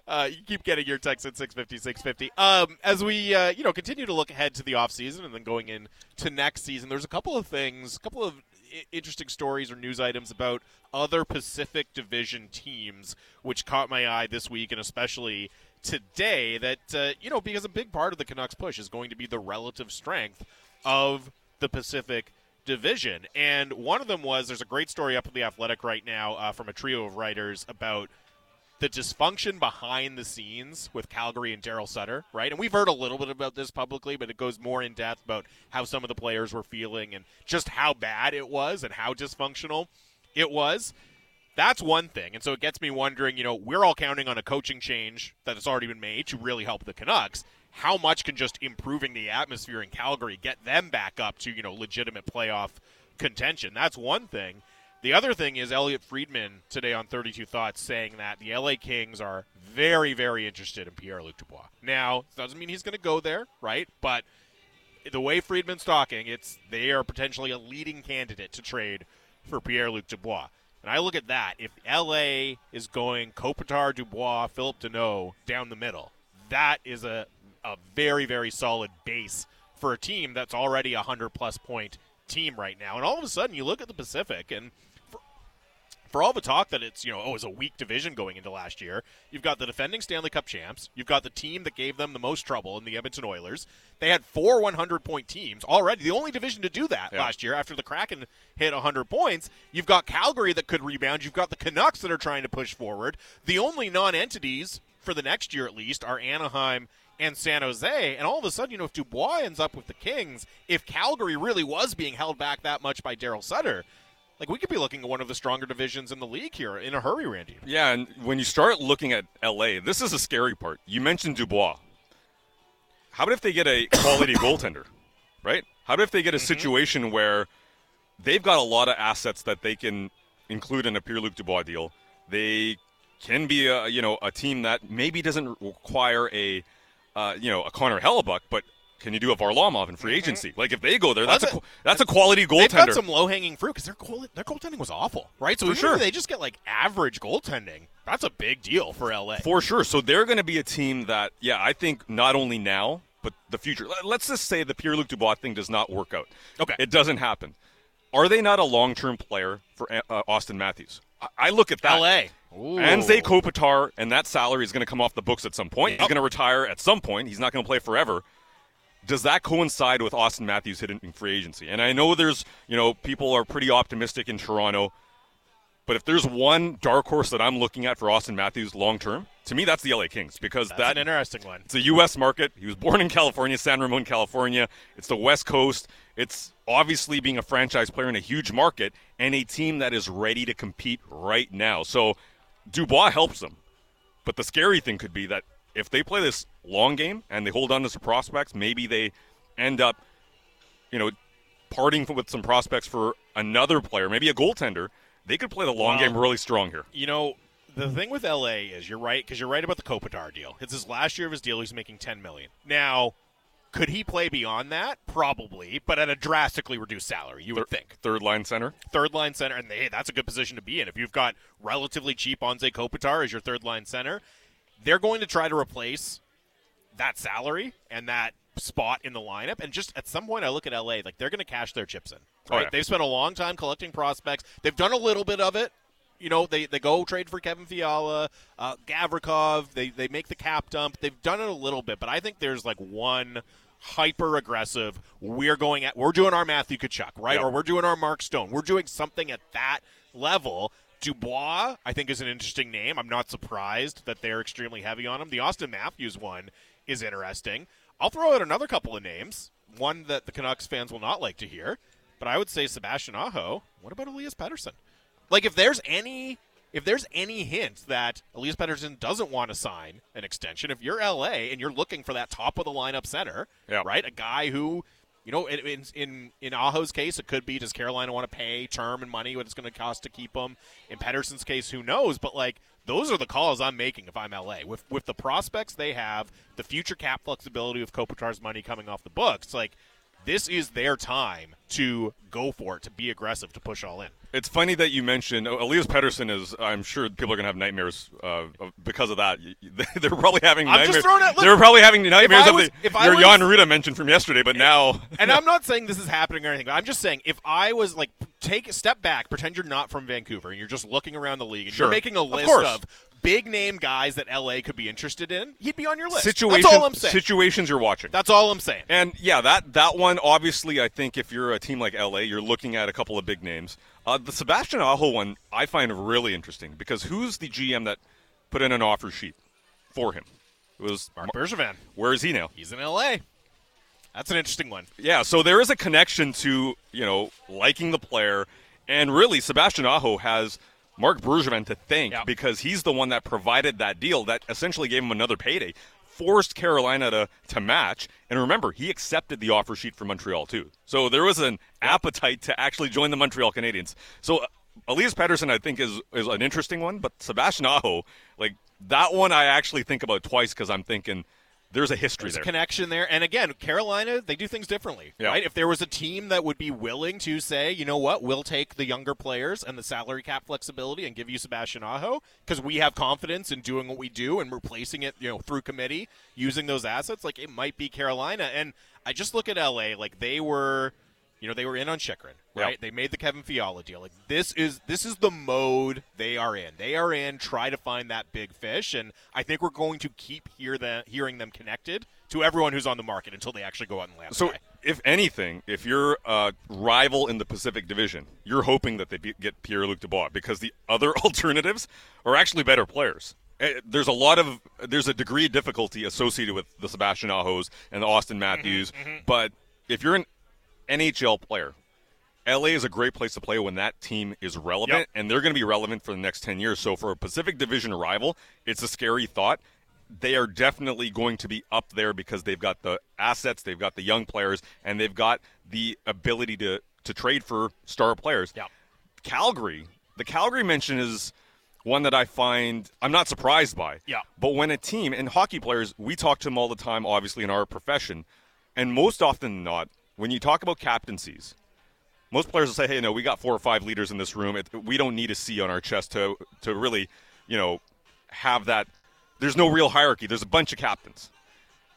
A: Uh, you keep getting your text at 650, 650. Um, as we, uh, you know, continue to look ahead to the offseason and then going into next season, there's a couple of things, a couple of I- interesting stories or news items about other Pacific Division teams, which caught my eye this week, and especially today that uh, you know because a big part of the Canucks push is going to be the relative strength of the Pacific Division, and one of them was there's a great story up in the Athletic right now uh, from a trio of writers about the dysfunction behind the scenes with Calgary and Daryl Sutter, right? And we've heard a little bit about this publicly, but it goes more in depth about how some of the players were feeling and just how bad it was and how dysfunctional it was. That's one thing. And so it gets me wondering, you know, we're all counting on a coaching change that has already been made to really help the Canucks. How much can just improving the atmosphere in Calgary get them back up to, you know, legitimate playoff contention. That's one thing. The other thing is Elliotte Friedman today on 32 Thoughts saying that the LA Kings are very, very interested in Pierre Luc Dubois. Now, doesn't mean he's going to go there, right? But the way Friedman's talking, it's they are potentially a leading candidate to trade for Pierre Luc Dubois. And I look at that. If LA is going Kopitar, Dubois, Phillip Danault down the middle, that is a, a very, very solid base for a team that's already a 100 plus point team right now. And all of a sudden, you look at the Pacific, and for, for all the talk that it's, you know, oh, it's a weak division going into last year, you've got the defending Stanley Cup champs. You've got the team that gave them the most trouble in the Edmonton Oilers. They had four 100 point teams already, the only division to do that
B: Yeah.
A: last year after the Kraken hit 100 points. You've got Calgary that could rebound. You've got the Canucks that are trying to push forward. The only non entities for the next year at least are Anaheim and San Jose. And all of a sudden, you know, if Dubois ends up with the Kings, if Calgary really was being held back that much by Daryl Sutter, like we could be looking at one of the stronger divisions in the league here in a hurry, Randy.
B: Yeah, and when you start looking at LA, this is a scary part. You mentioned Dubois. How about if they get a quality goaltender, right? How about if they get a mm-hmm. situation where they've got a lot of assets that they can include in a Pierre Luc Dubois deal? They can be a you know a team that maybe doesn't require a uh, you know a Connor Hellebuyck, but can you do a Varlamov in free agency? Like if they go there, that's a
A: That's
B: that's a quality goaltender.
A: They've got some low hanging fruit because their goal, their goaltending was awful, right? So
B: For sure.
A: they just get like average goaltending, that's a big deal for LA.
B: For sure. So they're going to be a team that, yeah, I think not only now, but the future. Let- Let's just say the Pierre Luc Dubois thing does not work out.
A: Okay.
B: It doesn't happen. Are they not a long term player for uh, Auston Matthews? I, I look at that.
A: LA. Ooh.
B: Anze Kopitar, and that salary is going to come off the books at some point. He's going to retire at some point. He's not going to play forever. Does that coincide with Auston Matthews hitting free agency? And I know there's, you know, people are pretty optimistic in Toronto, but if there's one dark horse that I'm looking at for Auston Matthews long term, to me that's the LA Kings because
A: That's
B: that
A: an interesting one.
B: it's a U.S. market. He was born in California, San Ramon, California. It's the West Coast. It's obviously being a franchise player in a huge market and a team that is ready to compete right now. So Dubois helps them. But the scary thing could be that if they play this long game and they hold on to some prospects, maybe they end up, you know, parting with some prospects for another player, maybe a goaltender. They could play the long
A: Wow.
B: game really strong here.
A: You know, the thing with LA is you're right because you're right about the Kopitar deal. It's his last year of his deal. He's making 10 million. Now, could he play beyond that? Probably, but at a drastically reduced salary. You would think.
B: Third line center.
A: Third line center, and hey, that's a good position to be in. If you've got relatively cheap Anze Kopitar as your third line center, they're going to try to replace that salary and that spot in the lineup. And just at some point, I look at LA like they're going to cash their chips in.
B: Oh,
A: Right?
B: yeah.
A: They've spent a long time collecting prospects. They've done a little bit of it. You know, they, they go trade for Kevin Fiala, uh, Gavrikov. They they make the cap dump. They've done it a little bit, but I think there's like one hyper aggressive. We're going at we're doing our Matthew Tkachuk, right?
B: Yeah.
A: Or we're doing our Mark Stone. We're doing something at that level. Dubois, I think, is an interesting name. I'm not surprised that they're extremely heavy on him. The Auston Matthews one is interesting. I'll throw out another couple of names. One that the Canucks fans will not like to hear, but I would say Sebastian Aho. What about Elias Pettersson? Like, if there's any. If there's any hint that Elias Pettersson doesn't want to sign an extension, if you're LA and you're looking for that top of the lineup center,
B: Yeah.
A: right, a guy who you know, in in in, Aho's case, it could be does Carolina want to pay term and money what it's going to cost to keep him? In Pettersson's case, who knows? But like those are the calls I'm making if I'm LA with with the prospects they have, the future cap flexibility of Kopitar's money coming off the books. Like this is their time to go for it, to be aggressive, to push all in.
B: It's funny that you mentioned oh, Elias Pettersson is. I'm sure people are going to have nightmares uh, because of that. They're probably having
A: I'm just
B: nightmares.
A: throwing out- look,
B: They're probably having nightmares
A: I
B: of the,
A: if I
B: your
A: was-
B: Jan Rutta mentioned from yesterday, but now
A: And I'm not saying this is happening or anything. But I'm just saying if I was like take a step back, pretend you're not from Vancouver and you're just looking around the league and
B: Sure.
A: you're making a list
B: course.
A: of big name guys that LA could be interested in, he'd be on your list.
B: situations
A: That's all I'm saying.
B: situations you're watching.
A: That's all I'm saying.
B: And yeah, that that one obviously, I think if you're a team like LA, you're looking at a couple of big names. Uh, the Sebastian Aho one I find really interesting because who's the GM that put in an offer sheet for him? It was
A: Marc Bergevin,
B: where is he now?
A: he's in LA. That's an interesting one.
B: Yeah, so there is a connection to you know liking the player, and really Sebastian Aho has Marc Bergevin to thank
A: Yeah.
B: because he's the one that provided that deal that essentially gave him another payday. forced Carolina to, to match. And remember, he accepted the offer sheet from Montreal too. So there was an appetite to actually join the Montreal Canadiens. So uh, Elias Pettersson, I think, is is an interesting one. But Sebastian Aho, like that one, I actually think about twice because I'm thinking there's a history
A: There's
B: there.
A: a connection there. And again, Carolina, they do things differently,
B: Yeah.
A: right? If there was a team that would be willing to say, you know what, we'll take the younger players and the salary cap flexibility and give you Sebastian Aho because we have confidence in doing what we do and replacing it, you know, through committee using those assets, like it might be Carolina. And I just look at LA, like they were, you know, they were in on
B: Chychrun,
A: right? They made the Kevin Fiala deal. Like this is this is the mode they are in. They are in try to find that big fish, and I think we're going to keep hear them hearing them connected to everyone who's on the market until they actually go out and land.
B: So,
A: the
B: if anything, if you're a rival in the Pacific Division, you're hoping that they be- get Pierre Luc Dubois because the other alternatives are actually better players. Eh, There's a lot of there's a degree of difficulty associated with the Sebastian Ahos and the Auston Matthews, but if you're an NHL player, LA is a great place to play when that team is relevant,
A: Yep.
B: and they're going to be relevant for the next 10 years. So, for a Pacific Division rival, it's a scary thought. They are definitely going to be up there because they've got the assets, they've got the young players, and they've got the ability to, to trade for star players.
A: Yep.
B: Calgary, the Calgary mention is one that I find I'm not surprised by.
A: Yeah.
B: But when a team and hockey players, we talk to them all the time, obviously in our profession, and most often than not, when you talk about captaincies, most players will say, "Hey, no, we got four or five leaders in this room. It, we don't need a C on our chest to to really, you know, have that. There's no real hierarchy. There's a bunch of captains.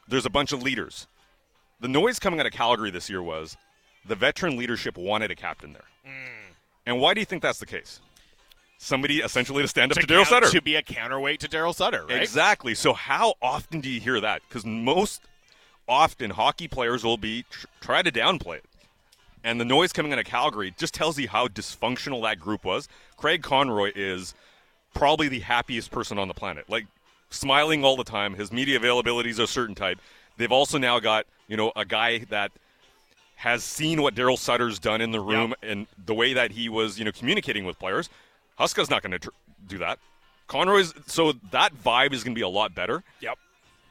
B: There's a bunch of leaders. The noise coming out of Calgary this year was the veteran leadership wanted a captain there. Mm. And why do you think that's the case? Somebody essentially to stand up to, Daryl Sutter.
A: to be a counterweight to Daryl Sutter, right?
B: Exactly. So how often do you hear that? Because most often hockey players will be tr- try to downplay it. And the noise coming out of Calgary just tells you how dysfunctional that group was. Craig Conroy is probably the happiest person on the planet. Like smiling all the time. His media availability is a certain type. They've also now got, you know, a guy that has seen what Daryl Sutter's done in the room and the way that he was, you know, communicating with players. Huska's not going to tr- do that. Conroy's so that vibe is going to be a lot better.
A: Yep.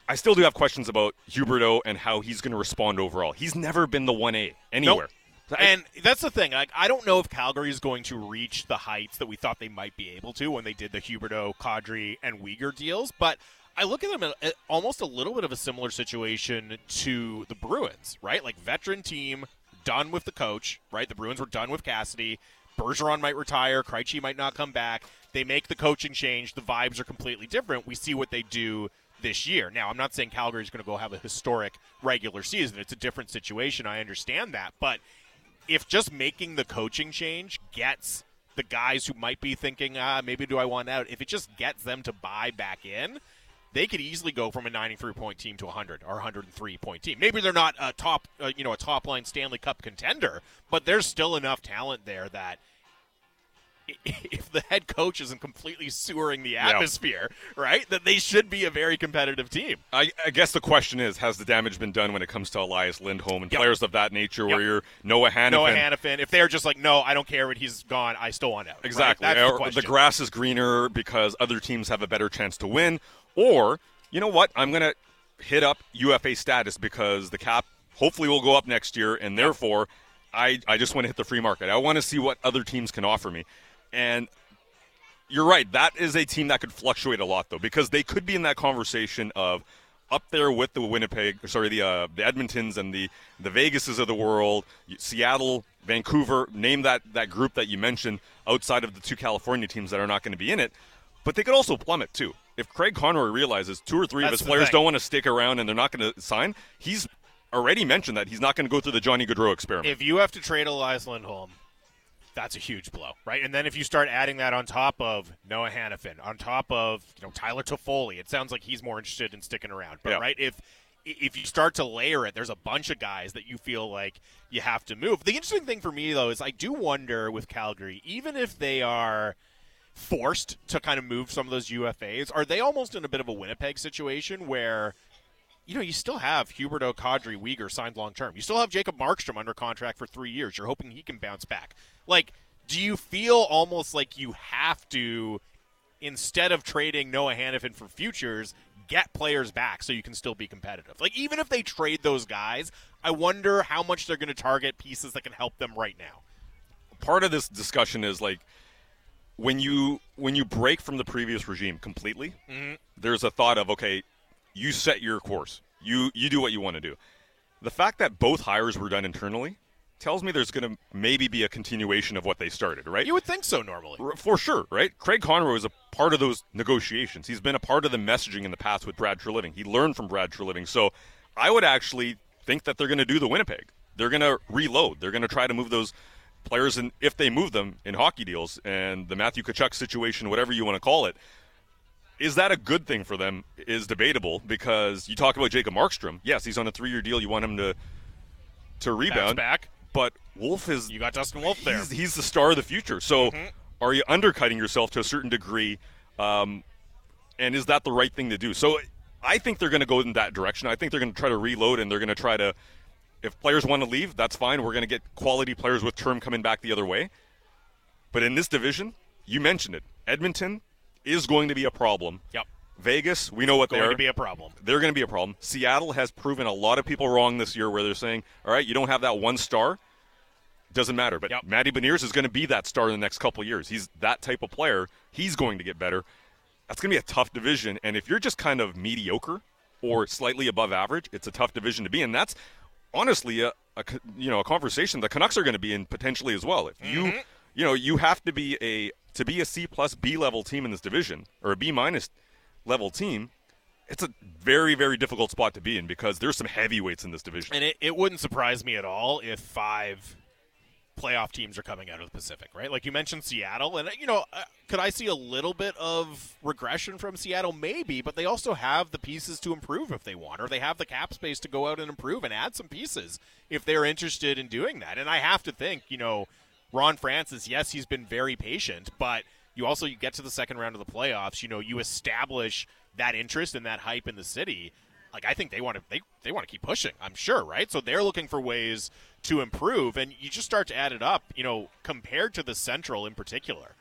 B: I still do have questions about Huberdeau and how he's going to respond overall. He's never been the one A anywhere. I-
A: And that's the thing. Like, I don't know if Calgary is going to reach the heights that we thought they might be able to when they did the Huberdeau, Kadri, and Weegar deals. But I look at them at almost a little bit of a similar situation to the Bruins, right? Like veteran team, done with the coach, right? The Bruins were done with Cassidy. Bergeron might retire. Krejci might not come back. They make the coaching change. The vibes are completely different. We see what they do this year. Now, I'm not saying Calgary is going to go have a historic regular season. It's a different situation. I understand that, but if just making the coaching change gets the guys who might be thinking, ah, maybe do I want out, if it just gets them to buy back in, they could easily go from a 93 point team to 100 or 103 point team. Maybe they're not a top, uh, you know, a top line Stanley Cup contender, but there's still enough talent there that if the head coach isn't completely sewering the atmosphere, right, that they should be a very competitive team.
B: I, I guess the question is, has the damage been done when it comes to Elias Lindholm and
A: Yep.
B: players of that nature,
A: Yep.
B: where you're Noah Hanifin?
A: Noah Hanifin, if they're just like, no, I don't care what he's gone, I still want out. right?
B: Exactly.
A: That's the question.
B: grass is greener because other teams have a better chance to win. Or, you know what? I'm going to hit up UFA status because the cap hopefully will go up next year, and therefore, I, I just want to hit the free market. I want to see what other teams can offer me. And you're right. That is a team that could fluctuate a lot, though, because they could be in that conversation of up there with the Winnipeg, sorry, the uh, the Edmontons and the the Vegases of the world, Seattle, Vancouver. Name that that group that you mentioned outside of the two California teams that are not going to be in it. But they could also plummet too. If Craig Conroy realizes two or three
A: That's
B: of his players
A: thing.
B: don't want to stick around and they're not going to sign, he's already mentioned that he's not going to go through the Johnny Gaudreau experiment.
A: if you have to trade Elias Lindholm, that's a huge blow, right? And then if you start adding that on top of Noah Hanifin, on top of you know Tyler Toffoli, it sounds like he's more interested in sticking around. But
B: Yeah.
A: right, if if you start to layer it, there's a bunch of guys that you feel like you have to move. The interesting thing for me though is I do wonder with Calgary, even if they are forced to kind of move some of those UFAs, are they almost in a bit of a Winnipeg situation where you know, you still have Huberdeau Kadri Weegar signed long term. You still have Jacob Markstrom under contract for three years. You're hoping he can bounce back. Like, do you feel almost like you have to, instead of trading Noah Hanifin for futures, get players back so you can still be competitive. Like even if they trade those guys, I wonder how much they're going to target pieces that can help them right now.
B: Part of this discussion is like when you when you break from the previous regime completely,
A: mm-hmm.
B: there's a thought of okay, you set your course. You you do what you want to do. The fact that both hires were done internally tells me there's going to maybe be a continuation of what they started, right?
A: You would think so normally.
B: For sure, right? Craig Conroy was a part of those negotiations. He's been a part of the messaging in the past with Brad Treliving. He learned from Brad Treliving. So I would actually think that they're going to do the Winnipeg. They're going to reload. They're going to try to move those players, and if they move them in hockey deals and the Matthew Tkachuk situation, whatever you want to call it, is that a good thing for them? Is debatable because you talk about Jacob Markstrom. Yes, he's on a three-year deal. You want him to to rebound
A: back,
B: but Wolf is
A: you got Dustin Wolf there.
B: He's, he's the star of the future. So,
A: mm-hmm.
B: are you undercutting yourself to a certain degree? Um, and is that the right thing to do? So, I think they're going to go in that direction. I think they're going to try to reload and they're going to try to if players want to leave, that's fine. We're going to get quality players with term coming back the other way. But in this division, you mentioned it. Edmonton is going to be a problem.
A: Yep.
B: Vegas, we know what
A: going
B: they're going
A: to be a problem.
B: They're going to be a problem. Seattle has proven a lot of people wrong this year, where they're saying, "All right, you don't have that one star, doesn't matter." But
A: yep.
B: Matty Beniers is going to be that star in the next couple years. He's that type of player. He's going to get better. That's going to be a tough division, and if you're just kind of mediocre or slightly above average, it's a tough division to be in. That's honestly a, a you know a conversation the Canucks are going to be in potentially as well. If you
A: mm-hmm.
B: You know you have to be a to be a C plus B level team in this division or a B minus level team. It's a very, very difficult spot to be in because there's some heavyweights in this division.
A: And it, it wouldn't surprise me at all if five playoff teams are coming out of the Pacific, right? Like you mentioned Seattle, and you know, uh, could I see a little bit of regression from Seattle? Maybe, but they also have the pieces to improve if they want, or they have the cap space to go out and improve and add some pieces if they're interested in doing that. And I have to think, you know, Ron Francis, yes, he's been very patient, but you also you get to the second round of the playoffs, you know, you establish that interest and that hype in the city like I think they want to they, they want to keep pushing. I'm sure, right? So they're looking for ways to improve, and you just start to add it up. You know, compared to the Central in particular,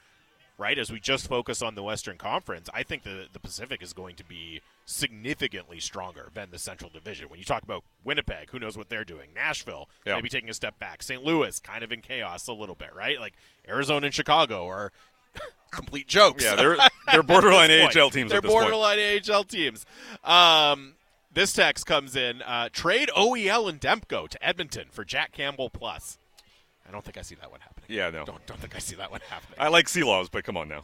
A: right? As we just focus on the Western Conference, I think the the Pacific is going to be significantly stronger than the Central Division. When you talk about Winnipeg, who knows what they're doing? Nashville,
B: yeah.
A: maybe taking a step back. St. Louis, kind of in chaos a little bit, right? Like Arizona and Chicago are complete jokes.
B: Yeah, they're they're borderline AHL teams.
A: They're borderline point. AHL teams. Um, this text comes in uh, trade OEL and Demko to Edmonton for Jack Campbell plus. I don't think I see that one happening.
B: Yeah, no.
A: Don't, don't think I see that one happening.
B: I like Silovs, but come on now.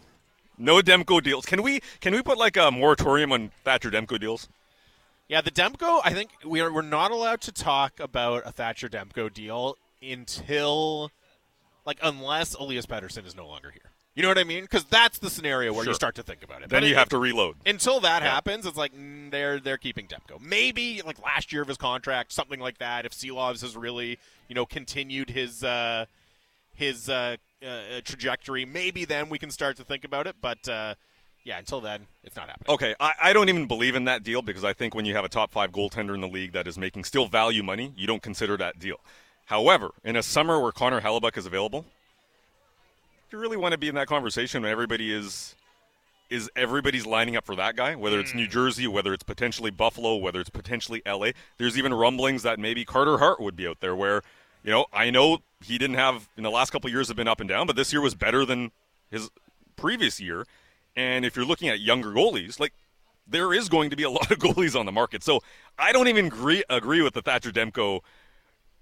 B: No Demko deals. Can we can we put like a moratorium on Thatcher Demko deals?
A: Yeah, the Demko. I think we are we're not allowed to talk about a Thatcher Demko deal until, like, unless Elias Pettersson is no longer here. You know what I mean? Because that's the scenario where
B: sure.
A: you start to think about it.
B: Then
A: but
B: you
A: it,
B: have to reload.
A: Until that yeah. happens, it's like mm, they're they're keeping Demko. Maybe like last year of his contract, something like that. If Silovs has really you know continued his uh, his uh, uh, trajectory, maybe then we can start to think about it. But uh, yeah, until then, it's not happening.
B: Okay, I, I don't even believe in that deal because I think when you have a top five goaltender in the league that is making still value money, you don't consider that deal. However, in a summer where Connor Hellebuyck is available, you really want to be in that conversation when everybody is is everybody's lining up for that guy, whether it's New hmm. Jersey, whether it's potentially Buffalo, whether it's potentially LA. There's even rumblings that maybe Carter Hart would be out there where, you know, I know he didn't have in the last couple years have been up and down, but this year was better than his previous year. And if you're looking at younger goalies, like there is going to be a lot of goalies on the market. So I don't even agree agree with the Thatcher Demko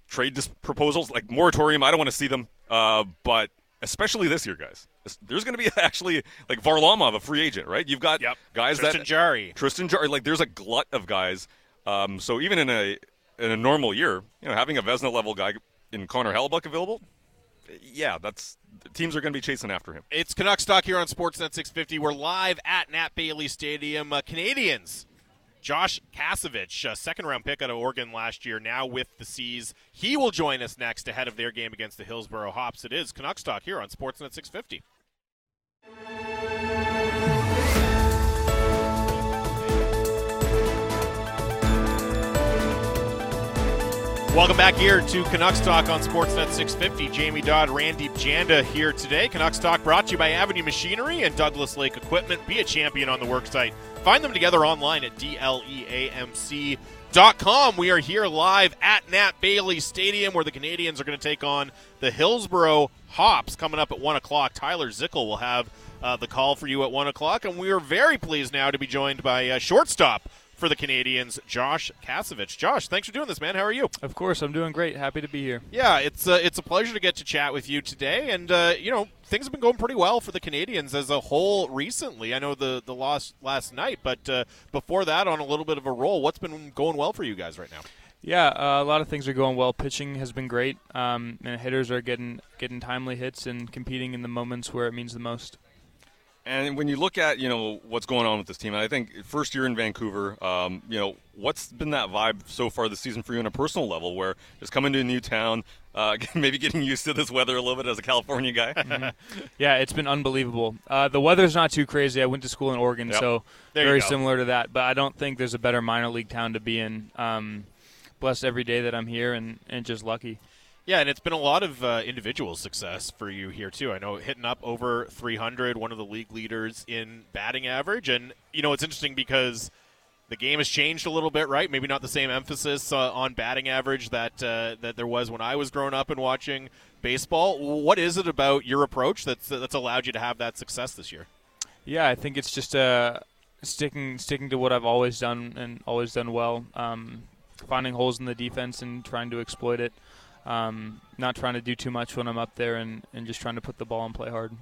B: trade proposals. Like moratorium, I don't want to see them. Uh, but especially this year, guys. There's going to be actually like Varlamov, a free agent, right? You've got
A: yep.
B: guys
A: Tristan
B: that
A: Jarry,
B: Tristan Jarry. Like there's a glut of guys. Um, so even in a in a normal year, you know, having a Vezina level guy in Connor Hellebuyck available, yeah, that's teams are going to be chasing after him.
A: It's Canucks talk here on Sportsnet 650. We're live at Nat Bailey Stadium. Uh, Canadians Josh Kasevich, second round pick out of Oregon last year, now with the C's. He will join us next ahead of their game against the Hillsboro Hops. It is Canucks Talk here on Sportsnet 650. Welcome back here to Canucks Talk on Sportsnet 650. Jamie Dodd, Randy Janda here today. Canucks Talk brought to you by Avenue Machinery and Douglas Lake Equipment. Be a champion on the worksite Find them together online at dleamc.com. We are here live at Nat Bailey Stadium where the Canadians are going to take on the Hillsboro Hops coming up at 1 o'clock. Tyler Zickel will have uh, the call for you at 1 o'clock. And we are very pleased now to be joined by uh, shortstop for the Canadians, Josh Kasevich. Josh, thanks for doing this, man. How are you?
D: Of course, I'm doing great. Happy to be here.
A: Yeah, it's uh, it's a pleasure to get to chat with you today, and uh, you know things have been going pretty well for the Canadians as a whole recently. I know the the loss last night, but uh, before that, on a little bit of a roll. What's been going well for you guys right now?
D: Yeah, uh, a lot of things are going well. Pitching has been great, um, and hitters are getting getting timely hits and competing in the moments where it means the most.
B: And when you look at you know what's going on with this team, and I think first year in Vancouver, um, you know what's been that vibe so far this season for you on a personal level, where just coming to a new town, uh, maybe getting used to this weather a little bit as a California guy.
D: mm-hmm. Yeah, it's been unbelievable. Uh, the weather's not too crazy. I went to school in Oregon,
B: yep.
D: so very similar to that. But I don't think there's a better minor league town to be in. Um, blessed every day that I'm here, and, and just lucky.
A: Yeah, and it's been a lot of uh, individual success for you here too. I know hitting up over 300, one of the league leaders in batting average, and you know it's interesting because the game has changed a little bit, right? Maybe not the same emphasis uh, on batting average that uh, that there was when I was growing up and watching baseball. What is it about your approach that's that's allowed you to have that success this year?
D: Yeah, I think it's just uh, sticking sticking to what I've always done and always done well. Um, finding holes in the defense and trying to exploit it. Um, not trying to do too much when I'm up there and, and just trying to put the ball and play hard.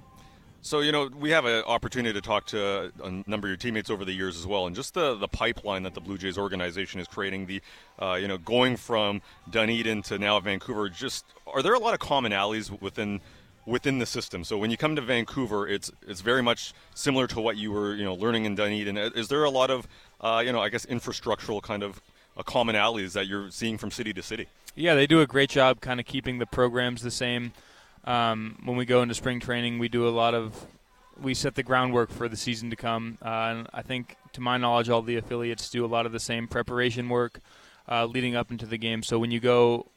B: So you know we have an opportunity to talk to a number of your teammates over the years as well, and just the, the pipeline that the Blue Jays organization is creating. The uh, you know going from Dunedin to now Vancouver. Just are there a lot of commonalities within within the system? So when you come to Vancouver, it's it's very much similar to what you were you know learning in Dunedin. Is there a lot of uh, you know I guess infrastructural kind of uh, commonalities that you're seeing from city to city?
D: Yeah, they do a great job kind of keeping the programs the same. Um, when we go into spring training, we do a lot of we set the groundwork for the season to come. Uh, and I think, to my knowledge, all the affiliates do a lot of the same preparation work uh, leading up into the game. So when you go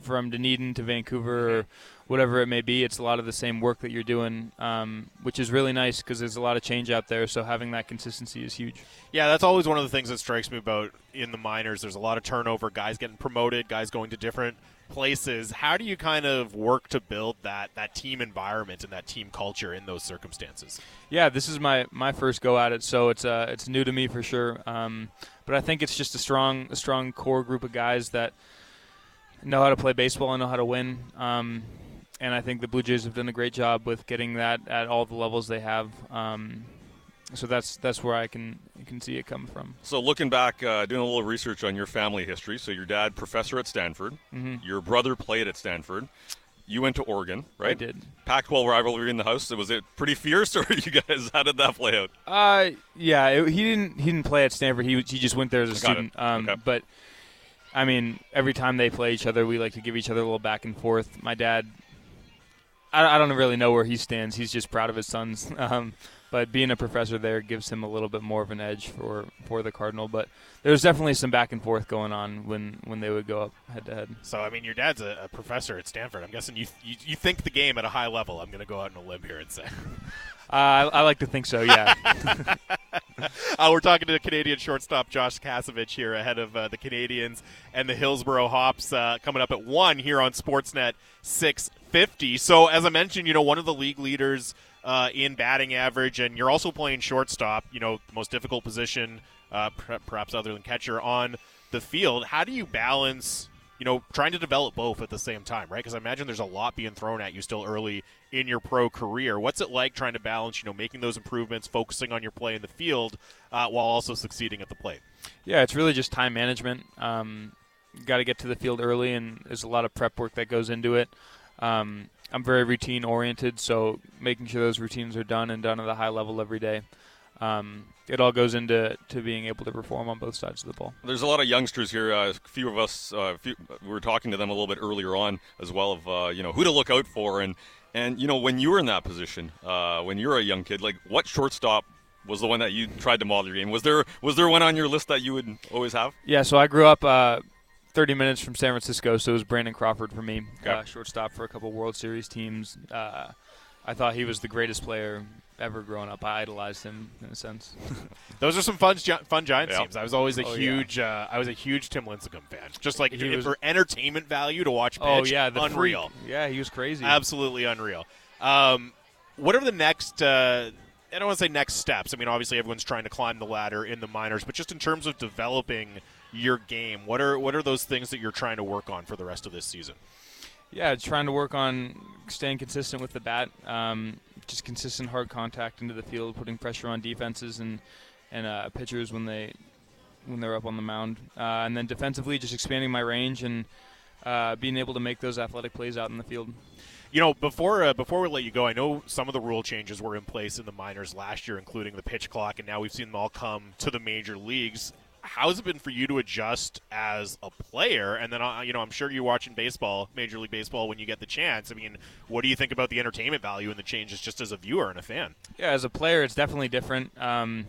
D: from Dunedin to Vancouver or whatever it may be, it's a lot of the same work that you're doing, um, which is really nice because there's a lot of change out there. So having that consistency is huge.
A: Yeah, that's always one of the things that strikes me about in the minors. There's a lot of turnover, guys getting promoted, guys going to different places. How do you kind of work to build that that team environment and that team culture in those circumstances?
D: Yeah, this is my, my first go at it, so it's uh, it's new to me for sure. Um, but I think it's just a strong a strong core group of guys that know how to play baseball and know how to win. Um, and I think the Blue Jays have done a great job with getting that at all the levels they have. Um, so that's that's where I can can see it come from.
B: So looking back, uh, doing a little research on your family history. So your dad, professor at Stanford.
D: Mm-hmm.
B: Your brother played at Stanford. You went to Oregon, right? I
D: did.
B: Pac-12 rivalry in the house. Was it pretty fierce, or you guys? How did that play out?
D: Uh, yeah, it, he didn't he didn't play at Stanford. He he just went there as a
B: Got
D: student. Um,
B: okay.
D: but I mean, every time they play each other, we like to give each other a little back and forth. My dad, I, I don't really know where he stands. He's just proud of his sons. Um, but being a professor there gives him a little bit more of an edge for, for the Cardinal. But there's definitely some back and forth going on when, when they would go up head to head.
A: So I mean, your dad's a, a professor at Stanford. I'm guessing you, you you think the game at a high level. I'm going to go out on a limb here and say.
D: Uh, I, I, like to think so, yeah.
A: uh, we're talking to Canadian shortstop Josh Kasevich here ahead of uh, the Canadians and the Hillsboro Hops uh, coming up at 1 here on Sportsnet 650. So, as I mentioned, you know, one of the league leaders uh, in batting average, and you're also playing shortstop, you know, the most difficult position, uh, perhaps other than catcher, on the field. How do you balance you know, trying to develop both at the same time, right? Because I imagine there's a lot being thrown at you still early in your pro career. What's it like trying to balance, you know, making those improvements, focusing on your play in the field, uh, while also succeeding at the plate?
D: Yeah, it's really just time management. Um, Got to get to the field early, and there's a lot of prep work that goes into it. Um, I'm very routine oriented, so making sure those routines are done and done at a high level every day. Um, it all goes into to being able to perform on both sides of the ball.
B: There's a lot of youngsters here. Uh, a few of us, uh, few, we were talking to them a little bit earlier on as well of uh, you know who to look out for, and and you know when you were in that position, uh, when you were a young kid, like what shortstop was the one that you tried to model your game? Was there was there one on your list that you would always have?
D: Yeah, so I grew up. Uh, 30 minutes from San Francisco, so it was Brandon Crawford for me.
B: Okay.
D: Uh, shortstop for a couple World Series teams. Uh, I thought he was the greatest player ever growing up. I idolized him in a sense.
A: Those are some fun, fun Giants
B: Yeah.
A: teams. I was always a
D: Oh, yeah.
A: huge, uh, I was a huge Tim Lincecum fan. Just like
D: He was-
A: for entertainment value to watch pitch.
D: oh yeah, the
A: unreal,
D: freak. Yeah, he was crazy.
A: absolutely unreal. Um, what are the next? Uh, I don't want to say next steps. I mean, obviously everyone's trying to climb the ladder in the minors, but just in terms of developing your game, what are what are those things that you're trying to work on for the rest of this season?
D: Yeah, trying to work on staying consistent with the bat, um, just consistent hard contact into the field, putting pressure on defenses and and uh, pitchers when they when they're up on the mound, uh, and then defensively, just expanding my range and uh, being able to make those athletic plays out in the field.
A: You know, before uh, before we let you go, I know some of the rule changes were in place in the minors last year, including the pitch clock, and now we've seen them all come to the major leagues. How's it been for you to adjust as a player? And then, uh, you know, I'm sure you're watching baseball, Major League Baseball, when you get the chance. I mean, what do you think about the entertainment value and the changes just as a viewer and a fan?
D: Yeah, as a player, it's definitely different. Um,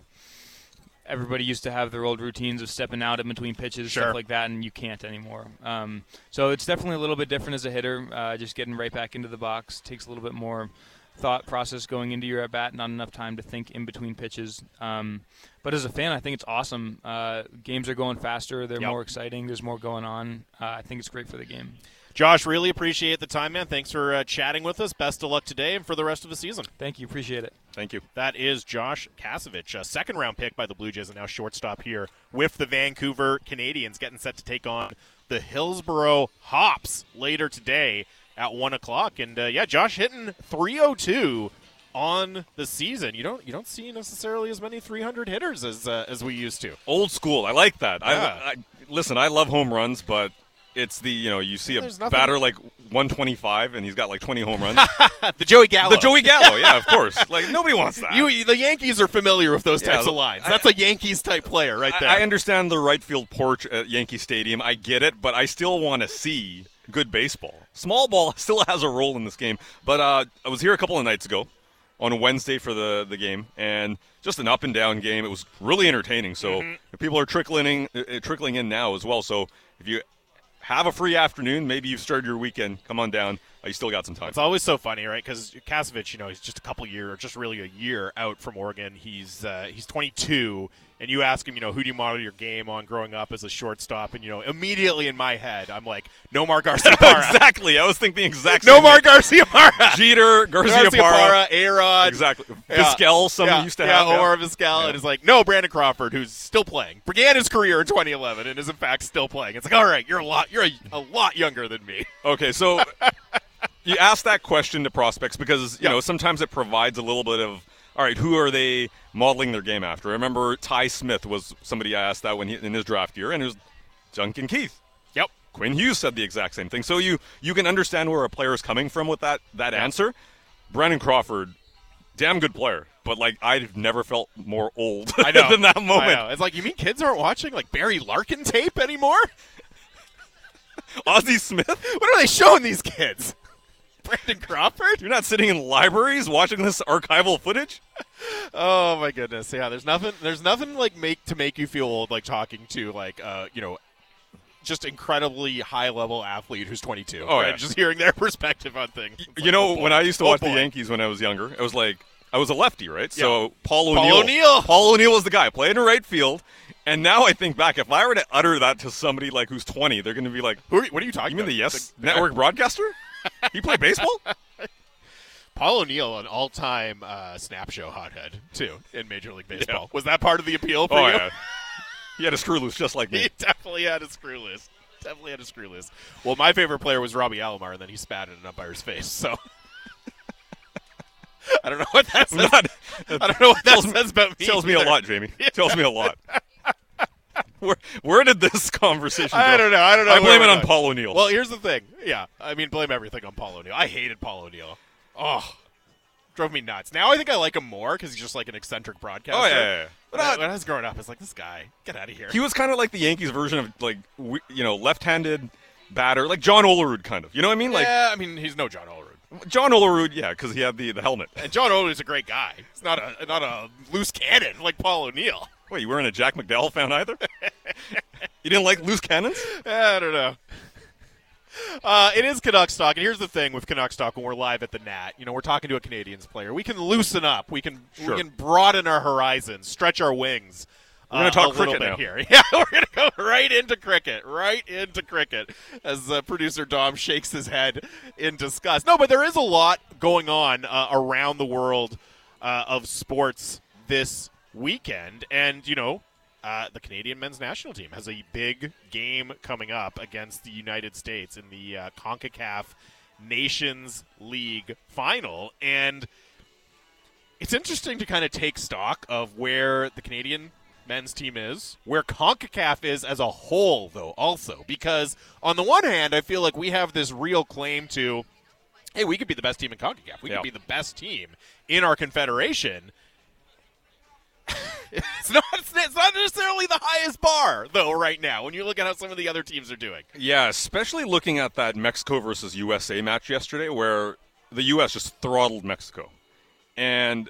D: everybody used to have their old routines of stepping out in between pitches,
A: Sure.
D: stuff like that, and you can't anymore. Um, so it's definitely a little bit different as a hitter. Uh, just getting right back into the box takes a little bit more thought process going into your at bat, not enough time to think in between pitches. Um, but as a fan, I think it's awesome. Uh, games are going faster; they're
A: Yep.
D: more exciting. There's more going on. Uh, I think it's great for the game.
A: Josh, really appreciate the time, man. Thanks for uh, chatting with us. Best of luck today and for the rest of the season.
D: Thank you, appreciate it.
B: Thank you.
A: That is Josh Kasevich, a second round pick by the Blue Jays and now shortstop here with the Vancouver Canadians, getting set to take on the Hillsboro Hops later today at one o'clock. And uh, yeah, Josh hitting 302 on the season. You don't you don't see necessarily as many 300 hitters as uh, as we used to.
B: Old school. I like that.
A: Yeah.
B: I, I listen. I love home runs, but it's the you know you see a
A: nothing-
B: batter like 125 and he's got like 20 home runs.
A: the Joey Gallo.
B: the Joey Gallo, yeah, of course. Like nobody wants that.
A: You, the Yankees are familiar with those
B: Yeah,
A: types of lines. That's a Yankees type player right there.
B: I, I understand the right field porch at Yankee Stadium. I get it, but I still want to see good baseball. Small ball still has a role in this game. But uh, I was here a couple of nights ago on a Wednesday for the, the game, and just an up and down game. It was really entertaining. So
A: Mm-hmm.
B: people are trickling in, uh, trickling in now as well. So if you have a free afternoon, maybe you've started your weekend, come on down. Uh, you still got some time.
A: It's always so funny, right? Because Kasevich, you know, he's just a couple year, just really a year out from Oregon. He's uh, he's 22, and you ask him, you know, who do you model your game on growing up as a shortstop? And you know, immediately in my head, I'm like, Nomar Garcia
B: exactly. I was thinking the exact same
A: Nomar. Garcia
B: Jeter, Garcia,
A: Garcia
B: Parra.
A: A-Rod,
B: Exactly.
A: Yeah.
B: Vizquel, somebody
A: yeah,
B: used to
A: yeah,
B: have.
A: Omar Vizquel,
B: Yeah.
A: and it's like, no, Brandon Crawford, who's still playing, began his career in 2011 and is in fact still playing. It's like, all right, you're a lot, you're a, a lot younger than me.
B: Okay, so you ask that question to prospects because you
A: Yeah.
B: know sometimes it provides a little bit of all right, who are they modeling their game after? I remember Ty Smith was somebody I asked that when he, in his draft year, and it was Duncan Keith.
A: Yep.
B: Quinn Hughes said the exact same thing. So you you can understand where a player is coming from with that that answer. Brandon Crawford, damn good player, but like I've never felt more old
A: I know.
B: than that
A: I
B: moment.
A: know. It's like, you mean kids aren't watching like Barry Larkin tape anymore?
B: Ozzie Smith,
A: What are they showing these kids? Brandon Crawford?
B: you're not sitting in libraries watching this archival footage.
A: Oh my goodness! Yeah, there's nothing. There's nothing like make to make you feel old like talking to like uh you know, just incredibly high level athlete who's 22.
B: Oh,
A: right?
B: yeah.
A: Just hearing their perspective on things. It's
B: you
A: like,
B: know,
A: oh,
B: when I used to
A: Oh,
B: watch
A: boy.
B: the Yankees when I was younger, it was like I was a lefty, right? So Paul O'Neill.
A: Paul
B: O'Neill. Paul O'Neill was the guy playing in right field. And now I think back, if I were to utter that to somebody like who's 20, they're going to be like,
A: Who are you, what are you talking
B: "You mean the? Yes Network broadcaster? He played baseball?
A: Paul O'Neill, an all-time uh, snap show hothead too in Major League Baseball. Was that part of the appeal for
B: oh
A: you?
B: yeah, he had a screw loose just like me.
A: he definitely had a screw loose. Definitely had a screw loose. Well, my favorite player was Robbie Alomar, and then he spat in an umpire's face. So I don't know what that says.
B: Not-
A: I don't know what that
B: tells
A: says about me.
B: tells me a lot, Jamie. Tells me a lot. Where, where did this conversation go?
A: I don't know. I don't know.
B: I blame it on. Paul O'Neill.
A: Well, here's the thing. Yeah, I mean, blame everything on Paul O'Neill. I hated Paul O'Neill. Oh, drove me nuts. Now I think I like him more because he's just like an eccentric broadcaster.
B: Oh, yeah, yeah, yeah.
A: But I, when I was growing up, it's like this guy. Get out of here.
B: He was kind of like the Yankees version of like we, you know left-handed batter, like John Olerud, kind of. You know what I mean? Like
A: yeah, I mean, he's no John Olerud.
B: John Olerud, yeah, because he had the the helmet.
A: And John Olerud's a great guy. He's not a not a loose cannon like Paul O'Neill.
B: Wait, you weren't a Jack McDowell fan either? you didn't like loose cannons?
A: I don't know. Uh, it is Canucks talk, and here's the thing with Canucks talk when we're live at the Nat. You know, we're talking to a Canadians player. We can loosen up. We can
B: Sure.
A: we can broaden our horizons, stretch our wings.
B: We're gonna
A: uh,
B: talk cricket now.
A: here. Yeah, we're gonna go right into cricket, right into cricket, as uh, producer Dom shakes his head in disgust. No, but there is a lot going on uh, around the world uh, of sports this weekend, and you know, uh, the Canadian men's national team has a big game coming up against the United States in the uh, CONCACAF Nations League final, and it's interesting to kind of take stock of where the Canadian men's team is, where CONCACAF is as a whole, though, also. Because on the one hand, I feel like we have this real claim to, hey, we could be the best team in CONCACAF. We
B: Yeah.
A: could be the best team in our confederation. It's not it's not necessarily the highest bar though right now when you look at how some of the other teams are doing.
B: Yeah, especially looking at that Mexico versus USA match yesterday, where the U.S. just throttled Mexico, and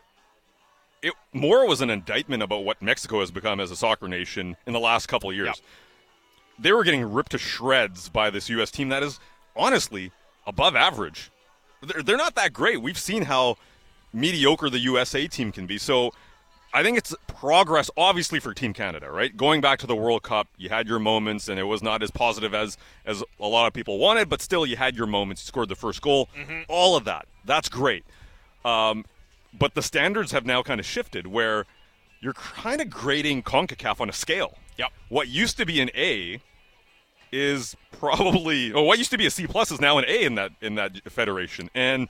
B: it more was an indictment about what Mexico has become as a soccer nation in the last couple of years.
A: Yep.
B: They were getting ripped to shreds by this U.S. team that is honestly above average. They're, they're not that great. We've seen how mediocre the USA team can be. So I think it's progress, obviously, for Team Canada, right? Going back to the World Cup, you had your moments, and it was not as positive as as a lot of people wanted, but still, you had your moments. You scored the first goal, all of that. That's great. Um, but the standards have now kind of shifted, where you're kind of grading Concacaf on a scale.
A: Yep.
B: What used to be an A is probably, or what used to be a C plus is now an A in that in that federation, and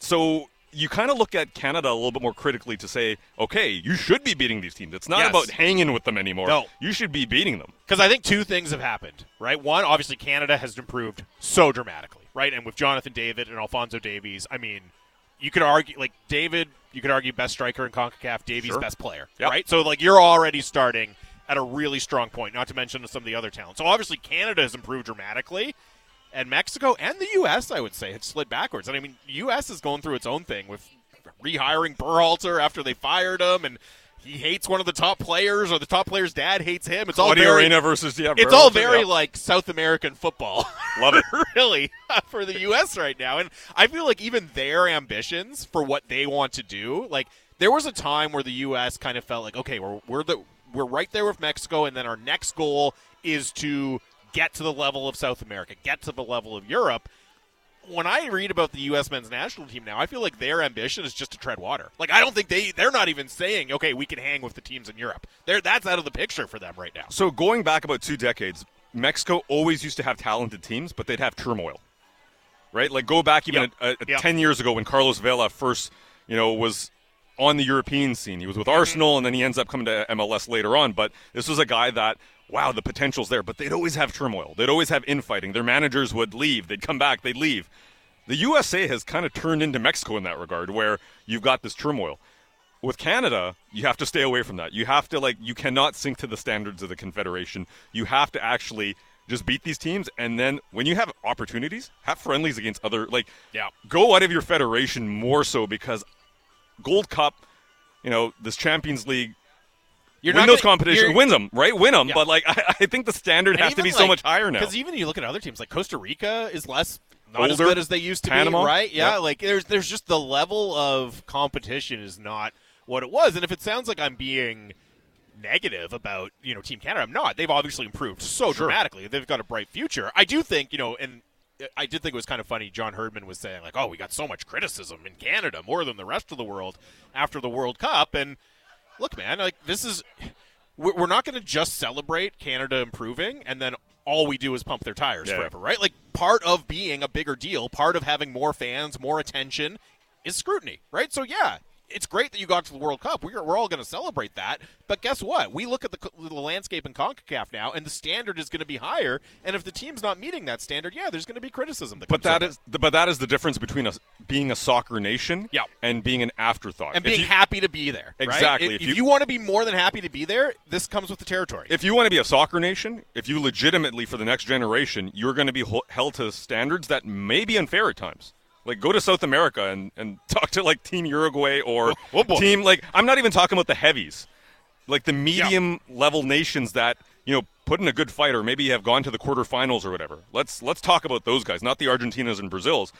B: so you kind of look at Canada a little bit more critically to say, okay, you should be beating these teams. It's not
A: Yes.
B: about hanging with them anymore.
A: No.
B: You should be beating them.
A: Because I think two things have happened, right? One, obviously, Canada has improved so dramatically, right? And with Jonathan David and Alfonso Davies, I mean, you could argue, like, David, you could argue best striker in CONCACAF, Davies
B: Sure.
A: best player,
B: Yep.
A: right? So, like, you're already starting at a really strong point, not to mention some of the other talent. So, obviously, Canada has improved dramatically. And Mexico and the U.S., I would say, have slid backwards. And I mean, U.S. is going through its own thing with rehiring Berhalter after they fired him, and he hates one of the top players, or the top player's dad hates him. It's all
B: Claudio
A: very,
B: Reyna versus yeah,
A: it's all very
B: yeah.
A: like South American football.
B: Love it.
A: really for the US right now. And I feel like even their ambitions for what they want to do, like there was a time where the US kind of felt like, okay, we're we're the we're right there with Mexico and then our next goal is to get to the level of South America, get to the level of Europe. When I read about the U.S. men's national team now, I feel like their ambition is just to tread water. Like I don't think they they're not even saying, okay, we can hang with the teams in Europe. They're that's out of the picture for them right now.
B: So going back about two decades, Mexico always used to have talented teams, but they'd have turmoil. Right? Like go back even
A: Yep.
B: a, a,
A: Yep.
B: 10 years ago when Carlos Vela first, you know, was on the European scene. He was with mm-hmm. Arsenal and then he ends up coming to MLS later on, but this was a guy that wow, the potential's there, but they'd always have turmoil. They'd always have infighting. Their managers would leave, they'd come back, they'd leave. The USA has kind of turned into Mexico in that regard where you've got this turmoil with Canada, you have to stay away from that. You have to like you cannot sink to the standards of the Confederation. You have to actually just beat these teams and then when you have opportunities, have friendlies against other like
A: Yeah.
B: go out of your federation more so because Gold Cup, you know, this Champions League
A: You're
B: win those
A: gonna-
B: competitions,
A: you're-
B: win them, right? Win them,
A: Yeah.
B: but like I, I think the standard
A: And
B: has to be so much higher now.
A: Because even you look at other teams, like Costa Rica is less not as good as they used to
B: Panama.
A: be, right? Yeah,
B: Yep.
A: like there's there's just the level of competition is not what it was. And if it sounds like I'm being negative about you know Team Canada, I'm not. They've obviously improved so
B: Sure.
A: dramatically. They've got a bright future. I do think you know, and I did think it was kind of funny. John Herdman was saying like, "Oh, we got so much criticism in Canada, more than the rest of the world after the World Cup." And look, man, like this is we're not going to just celebrate Canada improving and then all we do is pump their tires
B: Yeah.
A: forever, right? Like part of being a bigger deal, part of having more fans, more attention is scrutiny, right? So yeah, it's great that you got to the World Cup. We're, we're all going to celebrate that. But guess what? We look at the, the landscape in CONCACAF now, and the standard is going to be higher. And if the team's not meeting that standard, yeah, there's going to be criticism. That
B: but that is but that is the difference between us being a soccer nation
A: Yeah.
B: and being an afterthought.
A: and being
B: you-
A: happy to be there.
B: Exactly.
A: If,
B: If
A: if
B: you-
A: you want to be more than happy to be there, this comes with the territory.
B: if you want to be a soccer nation, if you legitimately for the next generation, you're going to be held to standards that may be unfair at times. Like go to South America and, and talk to like Team Uruguay or
A: Oh, boy.
B: team like I'm not even talking about the heavies, like the medium level nations that you know, put in a good fight or maybe have gone to the quarterfinals or whatever. Let's let's talk about those guys, not the Argentinas and Brazils.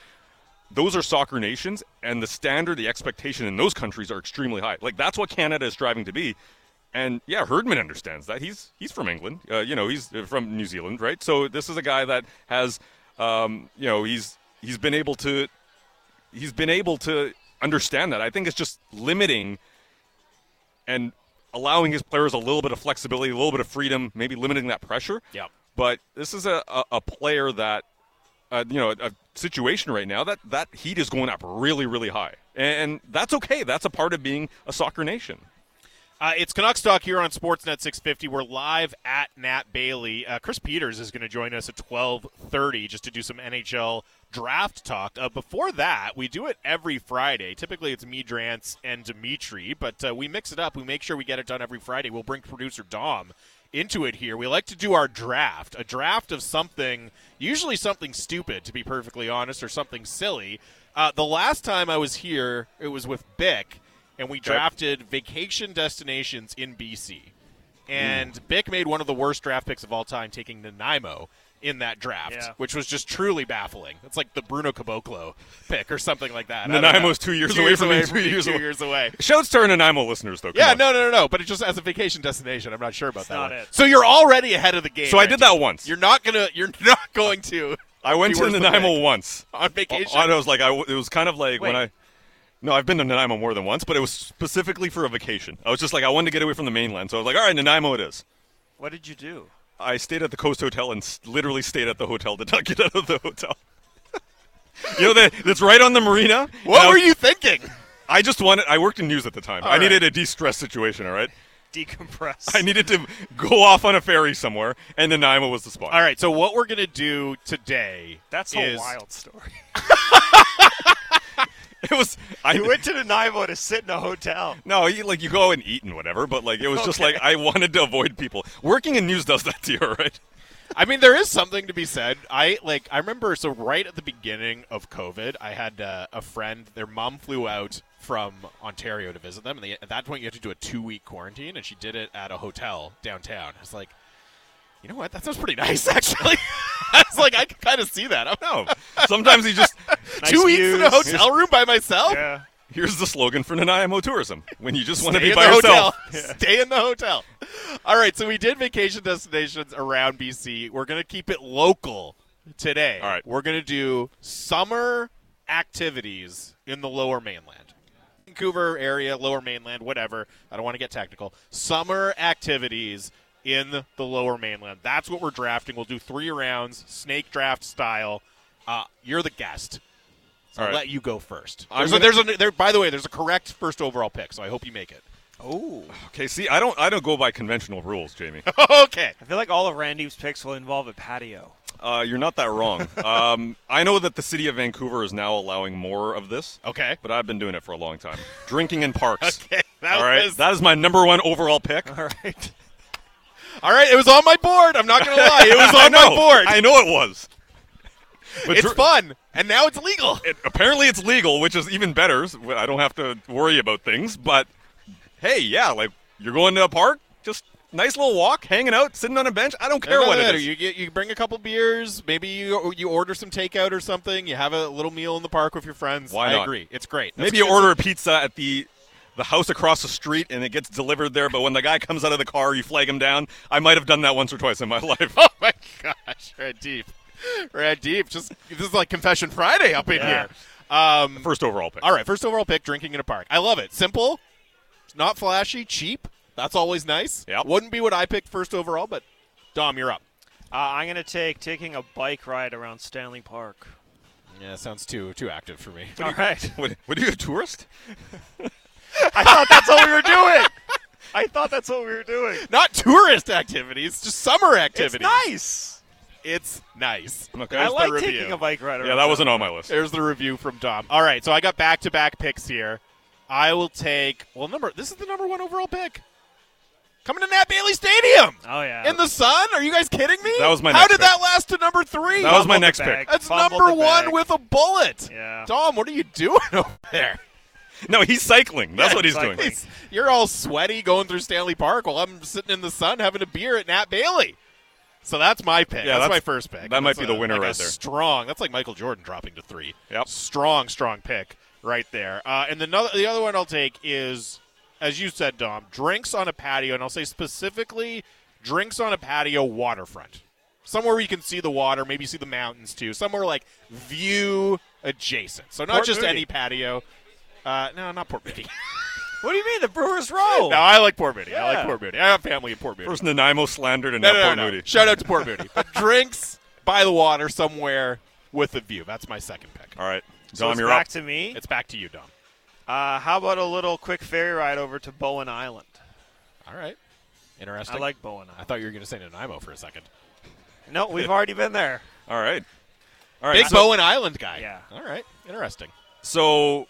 B: Those are soccer nations, and the standard, the expectation in those countries are extremely high. Like that's what Canada is striving to be. And yeah, Herdman understands that. He's he's from England. Uh, you know, he's from New Zealand, right? So this is a guy that has, um, you know, he's he's been able to he's been able to understand that. I think it's just limiting and allowing his players a little bit of flexibility, a little bit of freedom, maybe limiting that pressure.
A: Yeah.
B: But this is a, a, a player that, uh, you know, a, a, situation right now that that heat is going up really, really high, and that's okay. That's a part of being a soccer nation.
A: Uh, it's Canucks Talk here on Sportsnet 650. We're live at Nat Bailey. Uh, Chris Peters is going to join us at 12:30 just to do some NHL draft talk. Uh, before that, we do it every Friday. Typically, it's me, Drance, and Dimitri, but uh, we mix it up. We make sure we get it done every Friday. We'll bring producer Dom into it here. We like to do our draft, a draft of something, usually something stupid, to be perfectly honest, or something silly. Uh, the last time I was here, it was with Bick, and we drafted vacation destinations in BC. And mm. Bick made one of the worst draft picks of all time, taking Nanaimo in that draft,
E: yeah.
A: which was just truly baffling. It's like the Bruno Caboclo pick or something like that.
B: Nanaimo's two years
A: two
B: away
A: years
B: from
A: away
B: me. Two, years,
A: two
B: away.
A: years away.
B: Shouts to our Nanaimo listeners, though. Come
A: yeah,
B: on.
A: no, no, no, no. But it just as a vacation destination, I'm not sure about
E: it's
A: that.
E: Not
A: one.
E: it.
A: So you're already ahead of the game.
B: So I did that once.
A: You're not gonna. You're not going to.
B: I went to Nanaimo once.
A: on vacation.
B: I was like, I, it was kind of like when I. No, I've been to Nanaimo more than once, but it was specifically for a vacation. I was just like, I wanted to get away from the mainland, so I was like, all right, Nanaimo it is.
E: What did you do?
B: I stayed at the Coast Hotel and s- literally stayed at the hotel, did not get out of the hotel. you know that that's right on the marina.
A: what
B: And I
A: were
B: was-
A: you thinking?
B: I just wanted. I worked in news at the time.
A: All
B: I needed a de-stress situation. All right.
E: Decompress.
B: I needed to go off on a ferry somewhere, and Nanaimo was the spot.
A: All right. So what we're gonna do today?
E: That's a
A: is-
E: wild story.
B: It was. I
E: went to Nanaimo to sit in a hotel.
B: No, you, like you go and eat and whatever, but like it was just like I wanted to avoid people. Working in news does that to you, right?
A: I mean, there is something to be said. I like. I remember. So right at the beginning of COVID, I had uh, a friend. Their mom flew out from Ontario to visit them, and they, at that point, you had to do a two-week quarantine, and she did it at a hotel downtown. It's like, you know what? That sounds pretty nice, actually. I was like, I can kind of see that. I
B: don't know. sometimes you just.
E: Nice
A: two weeks in a
E: views.
A: hotel room by myself.
E: Yeah.
B: Here's the slogan for Nanaimo tourism: when you just want to be by yourself.
A: hotel. Stay in the hotel. All right, so we did vacation destinations around BC. We're going to keep it local today.
B: All right.
A: We're going to do summer activities in the lower mainland. Vancouver area, lower mainland, whatever. I don't want to get technical. Summer activities in the lower mainland. That's what we're drafting. We'll do three rounds, snake draft style. Uh, you're the guest. So
B: All
A: I'll let you go first.
B: I'm
A: There's a,
B: gonna-
A: there's a, there, by the way, there's a correct first overall pick, so I hope you make it.
E: Oh.
B: Okay, see, I don't, I don't go by conventional rules, Jamie.
A: okay.
E: I feel like all of Randy's picks will involve a patio.
B: Uh, you're not that wrong. Um, I know that the city of Vancouver is now allowing more of this,
A: Okay.
B: but I've been doing it for a long time. Drinking in parks.
A: Okay. That
B: All right,
A: was
B: that is my number one overall pick.
E: All right.
A: all right. It was on my board. I'm not gonna lie. It was on
B: know,
A: my board.
B: I know it was. But
A: it's
B: dr-
A: fun, and now it's legal.
B: it, apparently it's legal, which is even better. so I don't have to worry about things. But hey, yeah, like you're going to a park, just nice little walk, hanging out, sitting on a bench. I don't care
A: Doesn't
B: what it
A: matter.
B: is.
A: You get you bring a couple beers. Maybe you you order some takeout or something. You have a little meal in the park with your friends.
B: Why
A: I
B: not?
A: agree. It's great. That's
B: Maybe you order a pizza at the the house across the street and it gets delivered there. But when the guy comes out of the car, you flag him down. I might have done that once or twice in my life.
A: Oh my gosh, red deep, red deep. Just this is like Confession Friday up in
E: Yeah.
A: here. Um,
B: First overall pick.
A: all right, first overall pick, drinking in a park. I love it. Simple, not flashy, cheap. That's always nice.
B: Yep.
A: Wouldn't be what I picked first overall, but Dom, you're up.
E: Uh, I'm going to take taking a bike ride around Stanley Park.
A: Yeah, sounds too too active for me.
E: All right.
B: What, what are you a tourist?
E: I thought that's what we were doing. I thought that's what we were doing.
A: Not tourist activities, just summer
E: It's nice.
A: It's nice.
B: Okay.
E: I
A: There's the
E: like
A: review.
E: taking a bike ride around.
B: Yeah, that wasn't on my list.
A: There's the review from Dom. All right, so I got back to back picks here. I will take well number. This is the number one overall pick. Coming to Nat Bailey Stadium
E: Oh yeah.
A: in the sun. Are you guys kidding me?
B: That was my
A: How
B: next
A: did
B: pick.
A: that last to number three?
B: That was my
E: Fumbled the
B: next pick.
A: That's
E: Fumbled
A: number one with a bullet.
E: Yeah.
A: Dom, what are you doing over there?
B: No, he's cycling. That's
E: Yeah,
B: what he's
E: cycling.
B: doing.
A: It's- You're all sweaty going through Stanley Park while I'm sitting in the sun having a beer at Nat Bailey. So that's my pick.
B: Yeah,
A: that's,
B: that's-
A: my first pick.
B: that might
A: That's
B: be the winner
A: like
B: right there.
A: Strong. That's like Michael Jordan dropping to three.
B: Yep.
A: Strong, strong pick right there. Uh, and the, no- the other one I'll take is, as you said, Dom, drinks on a patio, and I'll say specifically drinks on a patio waterfront. Somewhere where you can see the water, maybe see the mountains too. Somewhere like view adjacent. So not
E: Port
A: just
E: Moody.
A: any patio. Uh, no, not Port Moody.
E: What do you mean? The Brewers Row.
A: no, I like Port Moody. I like Port Moody. I have family in Port Moody.
B: First Nanaimo slandered and
A: No,
B: now
A: no, no,
B: Port
A: no.
B: Moody.
A: Shout out to Port Moody. But drinks by the water somewhere with a view. That's my second pick.
B: All right,
E: so
B: Dom,
E: it's
B: you're
E: back
B: up.
E: to me.
A: It's back to you, Dom.
E: Uh, how about a little quick ferry ride over to Bowen Island?
A: All right. Interesting.
E: I like Bowen
A: I thought you were going to say Nanaimo for a second.
E: No, we've already been there.
B: All right, all right.
A: Big
B: so,
A: Bowen Island guy.
E: Yeah.
A: All right. Interesting.
B: so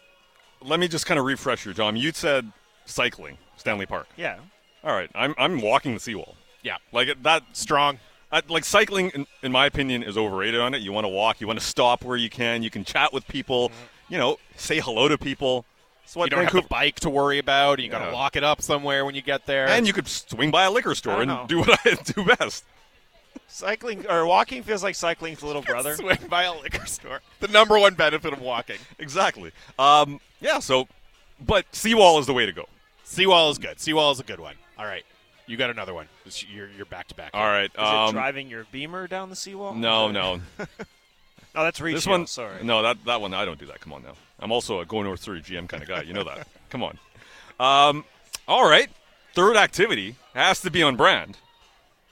B: let me just kind of refresh you, Dom. You said cycling, Stanley Park.
E: Yeah.
B: All right, I'm I'm walking the seawall.
A: Yeah.
B: Like that
A: Strong.
B: I, like cycling, in, in my opinion, is overrated on it. You want to walk, you want to stop where you can, you can chat with people, you know, say hello to people. So what
A: You don't have
B: Vancouver,
A: a bike to worry about. You got to lock it up somewhere when you get there.
B: and you could swing by a liquor store and
E: know.
B: do what I do best.
E: Cycling or walking feels like cycling's little brother.
A: swing by a liquor store. The number one benefit of walking.
B: Exactly. Um, yeah. So, but seawall is the way to go.
A: Seawall is good. Seawall is a good one. All right. You got another one. This- You're, you're back to back.
B: All right.
E: Is
B: Um,
E: it driving your Beamer down the seawall?
B: no, no.
E: No, that's Riccio.
B: this one,
E: Sorry.
B: No, that that one. I don't do that. Come on now. I'm also a go north three GM kind of guy. You know that. Come on. Um, all right. Third activity has to be on brand.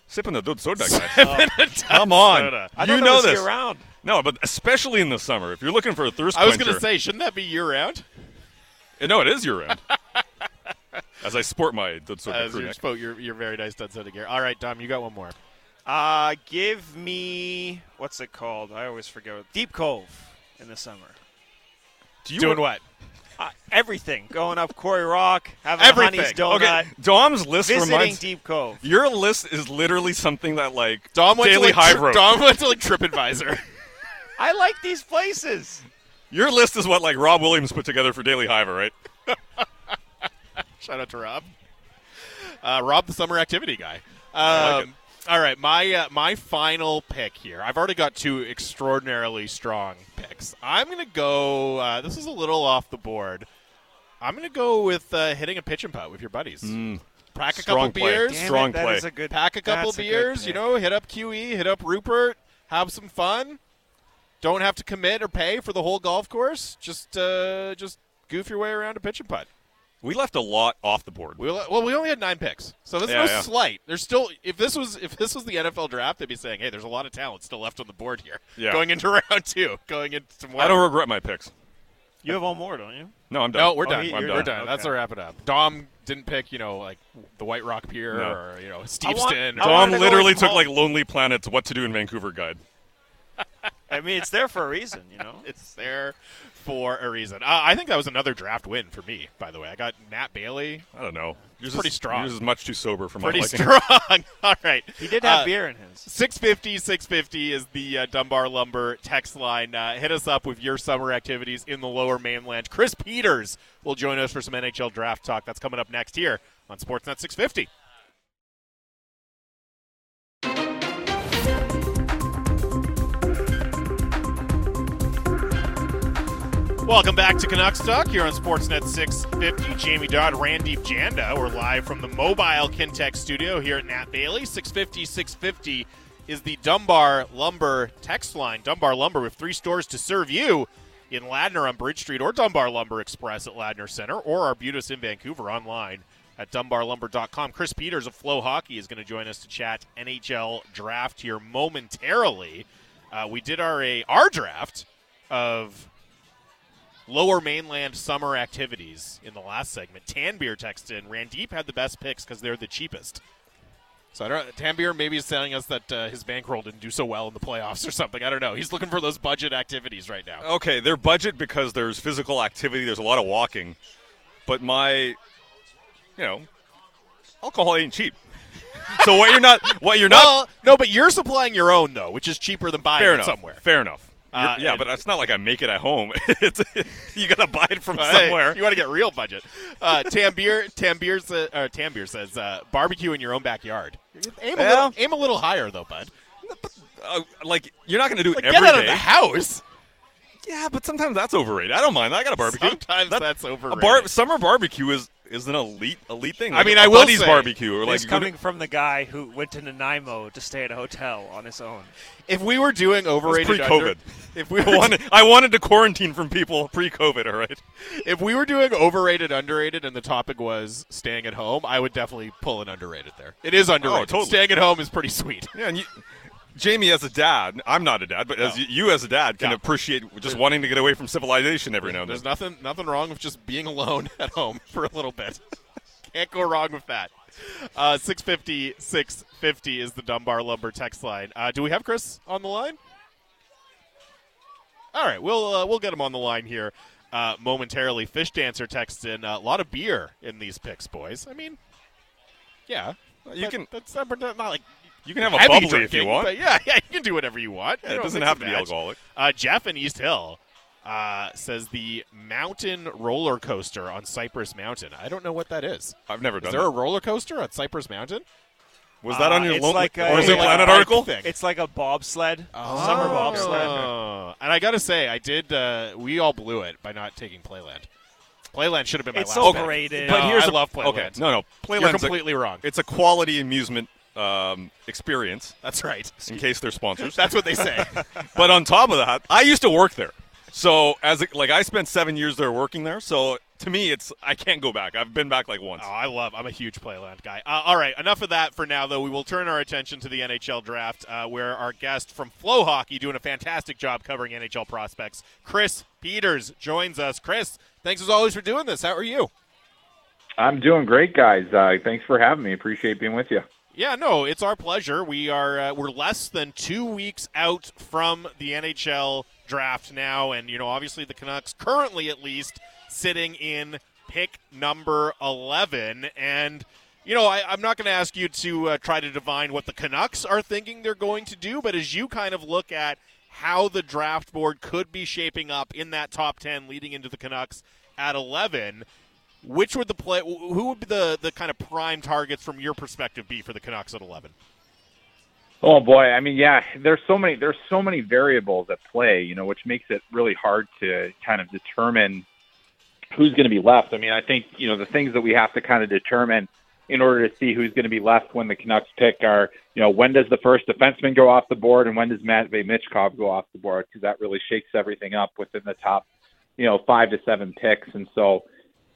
B: Sipping the Dud Soda, guys. Come on.
A: soda.
E: I
B: you
E: thought that
B: know
E: was
B: this.
E: year-round.
B: No, but especially in the summer, if you're looking for a thirst
A: I was going to say, shouldn't that be year round?
B: No, it is year round. As I sport my Dud Soda
A: As
B: crew
A: you
B: neck.
A: spoke your, your very nice Dud gear. All right, Dom, you got one more.
E: Uh, give me what's it called? I always forget. Deep Cove in the summer.
B: Do you
A: Doing what?
E: Uh, everything. Going up Quarry Rock, having
A: Everything.
E: a Honey's donut,
B: Okay, Dom's list
E: visiting
B: reminds.
E: Deep Cove.
B: Your list is literally something that like
A: Dom went
B: Daily
A: to like,
B: Hive
A: tri-
B: wrote.
A: Dom went to like TripAdvisor.
E: I like these places.
B: Your list is what like Rob Williams put together for Daily Hiver, right?
A: Shout out to Rob. Uh, Rob, the summer activity guy.
B: I like
A: Um, all right, my uh, my final pick here. I've already got two extraordinarily strong picks. I'm going to go. Uh, this is a little off the board. I'm going to go with uh, hitting a pitch and putt with your buddies. Pack a
B: Mm. Strong
A: couple
B: play.
A: beers.
E: Damn
B: Strong
E: it, that
B: play.
E: is a good.
A: pack a couple
E: that's a
A: beers, you know, hit up QE, hit up Rupert, have some fun. Don't have to commit or pay for the whole golf course. Just uh, just goof your way around a pitch and putt.
B: We left a lot off the board.
A: We well, we only had nine picks, so this
B: Yeah,
A: is no
B: yeah.
A: slight. There's still if this was if this was the NFL draft, they'd be saying, hey, there's a lot of talent still left on the board here.
B: Yeah.
A: Going into round two, going into tomorrow.
B: I don't regret my picks.
E: You have one more, don't you?
B: No, I'm done.
A: No, we're
E: Oh,
A: done.
E: he-
A: we're
E: you're
A: done.
E: done.
A: That's a wrap it up. Dom didn't pick, you know, like the White Rock Pier
B: No.
A: or you know
E: I want-
A: Steveston.
E: I
A: or-
E: wanted to
B: literally took
E: Paul.
B: like Lonely Planet's "What to Do in Vancouver" guide.
E: I mean, it's there for a reason, you know.
A: It's there for a reason. Uh, I think that was another draft win for me. By the way, I got Nat Bailey.
B: I don't know. Yours
A: Pretty
B: is,
A: strong.
B: Yours is much too sober for my
A: Pretty
B: liking.
A: strong. All right.
E: He did have
A: Uh,
E: beer in his.
A: 650 650 is the uh, Dunbar Lumber text line. Uh, hit us up with your summer activities in the lower mainland. Chris Peters will join us for some NHL draft talk. That's coming up next here on Sportsnet 650. Welcome back to Canucks Talk here on Sportsnet 650. Jamie Dodd, Randip Janda. We're live from the mobile Kintec studio here at Nat Bailey. 650 650 is the Dunbar Lumber text line. Dunbar Lumber with three stores to serve you in Ladner on Bridge Street or Dunbar Lumber Express at Ladner Center or Arbutus in Vancouver online at dunbarlumber.com. Chris Peters of FloHockey is going to join us to chat NHL draft here momentarily. Uh, we did our, a, our draft of lower mainland summer activities in the last segment. Tanbeer texted in. Randip had the best picks because they're the cheapest. So I don't. Tanbeer maybe is telling us that uh, his bankroll didn't do so well in the playoffs or something. I don't know. He's looking for those budget activities right now.
B: Okay, their budget because there's physical activity, there's a lot of walking, but my, you know, alcohol ain't cheap. so what you're not, what you're not,
A: Well, no, but you're supplying your own though, which is cheaper than buying
B: fair
A: it
B: enough.
A: somewhere.
B: Fair enough.
A: Uh,
B: yeah,
A: and-
B: but it's not like I make it at home. it's, you got to buy it from somewhere.
A: you want to get real budget. Uh, Tambir, sa- uh, Tambir says uh, barbecue in your own backyard. Aim a, little, aim a little higher, though, bud.
B: Uh, like you're not going to do it
A: Like,
B: every
A: get out of the house.
B: Yeah, but sometimes that's overrated. I don't mind. I got a barbecue.
A: Sometimes
B: That-
A: that's
B: A
A: overrated.
B: bar- summer barbecue is is an elite elite thing.
A: I mean,
B: a
A: I will
B: buddy's
A: say,
B: barbecue or like
E: This coming from the guy who went to Nanaimo to stay at a hotel on his own.
A: if we were doing overrated,
B: pre-COVID.
A: under- if we
B: I wanted, I wanted to quarantine from people pre-COVID. All right.
A: if we were doing overrated, underrated, and the topic was staying at home, I would definitely pull an underrated there. It is oh, underrated.
B: Oh, totally.
A: Staying at home is pretty sweet.
B: Yeah, and you, Jamie, as a dad, I'm not a dad, but as you, you as a dad can
A: Yeah.
B: appreciate just wanting to get away from civilization every now and then.
A: There's nothing nothing wrong with just being alone at home for a little bit. Can't go wrong with that. Uh, 650 650 is the Dunbar Lumber text line. Uh, do we have Chris on the line? All right, we'll uh, we'll get him on the line here uh, momentarily. Fish Dancer texts in uh, a lot of beer in these picks, boys. I mean, yeah,
B: You can
A: that's not, not like
B: you can have a
A: heavy
B: bubbly
A: drinking,
B: if you want.
A: but yeah, yeah, you can do whatever you want.
B: Yeah,
A: You
B: it doesn't have
A: and
B: to be
A: match.
B: alcoholic.
A: Uh, Jeff in East Hill uh, says the mountain roller coaster on Cypress Mountain. I don't know what that is.
B: I've never
A: Is
B: done
A: there
B: that.
A: a roller coaster on Cypress Mountain?
B: Was that on
E: Uh,
B: your
E: it's
B: Lonely,
E: like a-
B: Lonely
E: like a
B: Planet
A: bike
B: article?
A: thing.
E: It's like a bobsled, summer bobsled.
A: Oh. And I got to say, I did. Uh, we all blew it by not taking Playland. Playland should have been my
E: It's
A: last pick.
E: overrated.
A: No,
B: But here's
A: I
B: a-
A: love Playland.
B: Okay, no, no,
A: You're
B: Playland's a,
A: completely wrong.
B: it's a quality amusement um, experience.
A: That's right.
B: In case they're sponsors.
A: That's what they say.
B: but on top of that, I used to work there. So as a, like I spent seven years there working there. So to me, it's I can't go back. I've been back like once.
A: Oh, I love. I'm a huge Playland guy. Uh, all right, enough of that for now. Though we will turn our attention to the NHL draft, uh, where our guest from FloHockey, doing a fantastic job covering NHL prospects, Chris Peters joins us. Chris, thanks as always for doing this. How are you?
F: I'm doing great, guys. Uh, thanks for having me. Appreciate being with you.
A: Yeah, no, it's our pleasure. We are uh, we're less than two weeks out from the NHL draft now, and you know, obviously the Canucks currently, at least, sitting in pick number eleven, and. You know, I, I'm not going to ask you to uh, try to divine what the Canucks are thinking they're going to do, but as you kind of look at how the draft board could be shaping up in that top 10 leading into the Canucks at 11, which would the play? Who would be the the kind of prime targets from your perspective be for the Canucks at eleven?
F: Oh boy, I mean, yeah, there's so many there's so many variables at play, you know, which makes it really hard to kind of determine who's going to be left. I mean, I think you know the things that we have to kind of determine in order to see who's going to be left when the Canucks pick are, you know, when does the first defenseman go off the board and when does Matvey Michkov go off the board because that really shakes everything up within the top, you know, five to seven picks. And so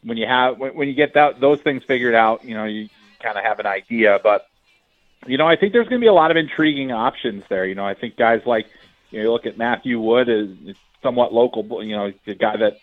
F: when you have when, when you get that those things figured out, you know, you kind of have an idea. But you know, I think there's going to be a lot of intriguing options there. You know, I think guys like you know, you look at Matthew Wood is somewhat local. You know, the guy that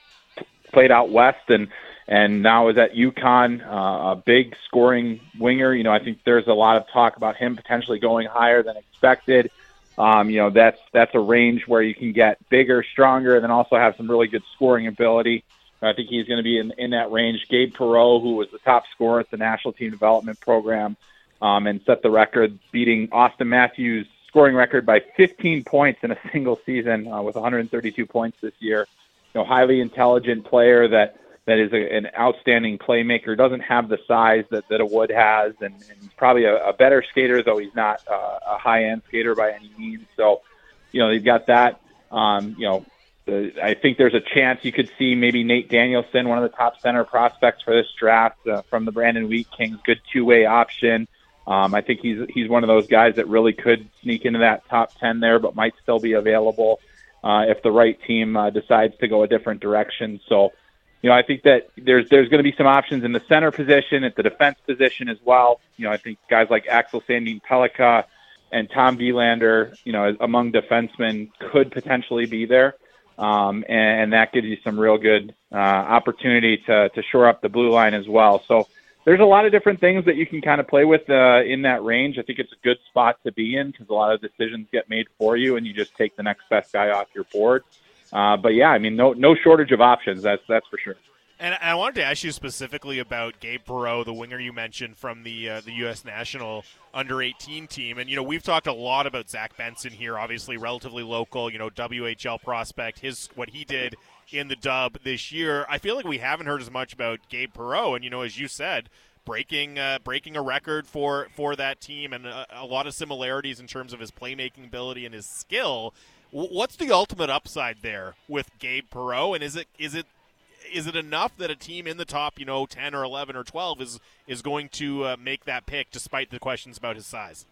F: played out west and and now is at UConn, uh, a big scoring winger. You know, I think there's a lot of talk about him potentially going higher than expected. Um, you know, that's that's a range where you can get bigger, stronger, and then also have some really good scoring ability. I think he's going to be in, in that range. Gabe Perreault, who was the top scorer at the national team development program, um, and set the record, beating Auston Matthews' scoring record by 15 points in a single season uh, with 132 points this year. You know, highly intelligent player that that is a, an outstanding playmaker. Doesn't have the size that that a Wood has, and, and probably a, a better skater, though he's not uh, a high end skater by any means. So, you know, they've got that. Um, you know, I think there's a chance you could see maybe Nate Danielson, one of the top center prospects for this draft uh, from the Brandon Wheat Kings, good two way option. Um, I think he's he's one of those guys that really could sneak into that top ten there, but might still be available uh, if the right team uh, decides to go a different direction. So, you know, I think that there's there's going to be some options in the center position, at the defense position as well. You know, I think guys like Axel Sandin Pellikka and Tom Willander, you know, among defensemen could potentially be there. Um, and, and that gives you some real good uh, opportunity to, to shore up the blue line as well. So there's a lot of different things that you can kind of play with uh, in that range. I think it's a good spot to be in because a lot of decisions get made for you, and you just take the next best guy off your board. Uh, but yeah, I mean, no no shortage of options. That's that's for sure.
A: And I wanted to ask you specifically about Gabe Perreault, the winger you mentioned from the uh, the U.S. national under 18 team. And you know, we've talked a lot about Zach Benson here, obviously relatively local. You know, WHL prospect. His what he did in the dub this year. I feel like we haven't heard as much about Gabe Perreault. And you know, as you said, breaking uh, breaking a record for for that team, and a, a, lot of similarities in terms of his playmaking ability and his skill. what's the ultimate upside there with Gabe Perreault, and is it is it is it enough that a team in the top, you know, ten or eleven or twelve is is going to uh, make that pick despite the questions about his size?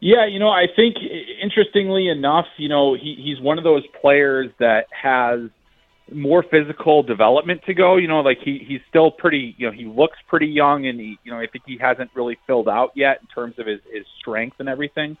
F: Yeah, you know, I think interestingly enough, you know, he, he's one of those players that has more physical development to go. You know, like he he's still pretty. You know, he looks pretty young, and he you know I think he hasn't really filled out yet in terms of his his strength and everything.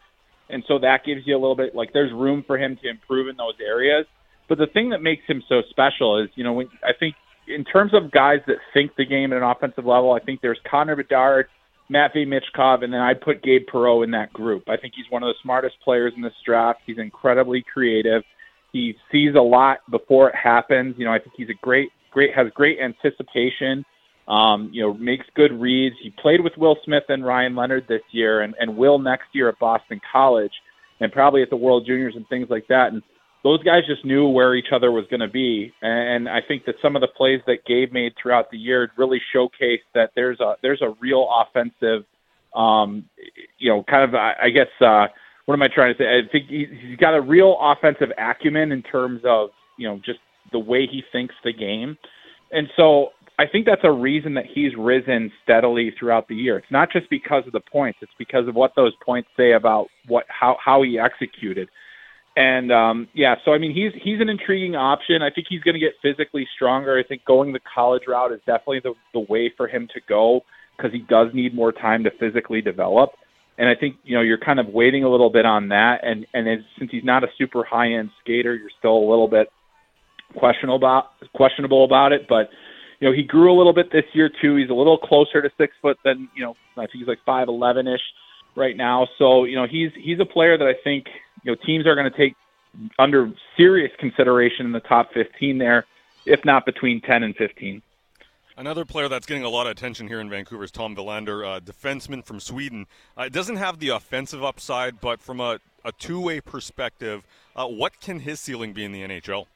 F: And so that gives you a little bit like there's room for him to improve in those areas. But the thing that makes him so special is, you know, when, I think in terms of guys that think the game at an offensive level, I think there's Connor Bedard, Matvey Michkov, and then I'd put Gabe Perreault in that group. I think he's one of the smartest players in this draft. He's incredibly creative. He sees a lot before it happens. You know, I think he's a great, great, has great anticipation. Um, you know, makes good reads. He played with Will Smith and Ryan Leonard this year, and, and Will next year at Boston College, and probably at the World Juniors and things like that. And those guys just knew where each other was going to be. And I think that some of the plays that Gabe made throughout the year really showcased that there's a there's a real offensive, um, you know, kind of I guess. Uh, what am I trying to say? I think he's got a real offensive acumen in terms of you know just the way he thinks the game, and so I think that's a reason that he's risen steadily throughout the year. It's not just because of the points; it's because of what those points say about what how how he executed. And um, yeah, so I mean, he's he's an intriguing option. I think he's going to get physically stronger. I think going the college route is definitely the the way for him to go because he does need more time to physically develop. And I think you know you're kind of waiting a little bit on that, and and it's, since he's not a super high end skater, you're still a little bit questionable about questionable about it. But you know he grew a little bit this year too. He's a little closer to six foot than you know I think he's like five eleven ish right now. So you know he's he's a player that I think you know teams are going to take under serious consideration in the top 15 there, if not between 10 and 15.
B: Another player that's getting a lot of attention here in Vancouver is Tom Willander, uh, defenseman from Sweden. Uh, doesn't have the offensive upside, but from a, a two-way perspective, uh, what can his ceiling be in the NHL?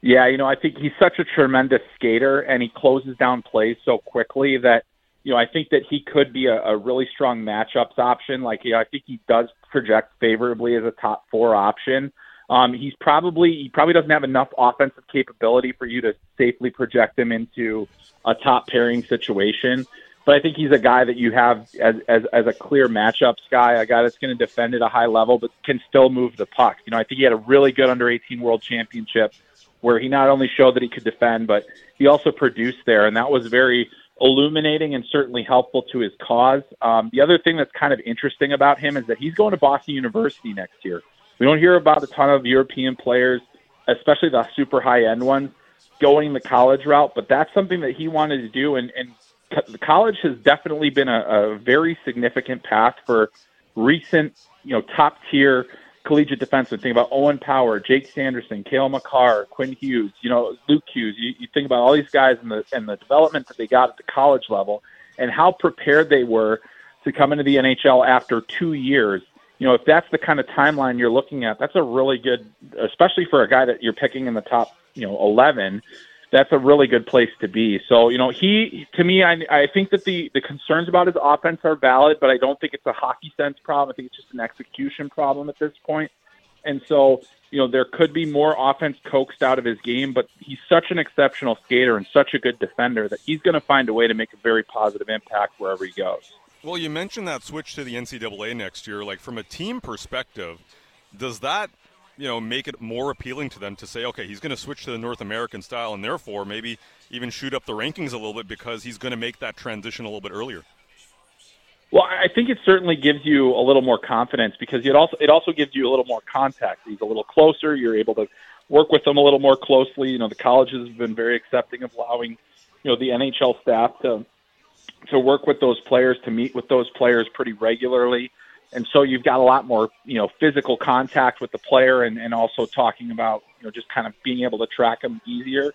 F: Yeah, you know, I think he's such a tremendous skater, and he closes down plays so quickly that you know I think that he could be a, a really strong matchups option. Like, you know, I think he does project favorably as a top four option. Um, he's probably he probably doesn't have enough offensive capability for you to safely project him into a top pairing situation. But I think he's a guy that you have as as, as a clear matchups guy, a guy that's going to defend at a high level, but can still move the puck. You know, I think he had a really good under 18 World Championship where he not only showed that he could defend, but he also produced there, and that was very illuminating and certainly helpful to his cause. Um, the other thing that's kind of interesting about him is that he's going to Boston University next year. We don't hear about a ton of European players, especially the super high end ones, going the college route, but that's something that he wanted to do. And, and the college has definitely been a, a very significant path for recent, you know, top tier collegiate defensemen. Think about Owen Power, Jake Sanderson, Cale Makar, Quinn Hughes, you know, Luke Hughes. You, you think about all these guys and the and the development that they got at the college level and how prepared they were to come into the NHL after two years you know, if that's the kind of timeline you're looking at, that's a really good, especially for a guy that you're picking in the top, you know, 11. That's a really good place to be. So, you know, he to me, I, I think that the the concerns about his offense are valid, but I don't think it's a hockey sense problem. I think it's just an execution problem at this point. And so, you know, there could be more offense coaxed out of his game, but he's such an exceptional skater and such a good defender that he's going to find a way to make a very positive impact wherever he goes.
B: Well, you mentioned that switch to the NCAA next year. Like from a team perspective, does that you know make it more appealing to them to say, okay, he's going to switch to the North American style, and therefore maybe even shoot up the rankings a little bit because he's going to make that transition a little bit earlier?
F: Well, I think it certainly gives you a little more confidence because it also it also gives you a little more contact. He's a little closer. You're able to work with them a little more closely. You know, the colleges have been very accepting of allowing you know the NHL staff to to work with those players, to meet with those players pretty regularly. And so you've got a lot more, you know, physical contact with the player and, and also talking about, you know, just kind of being able to track them easier.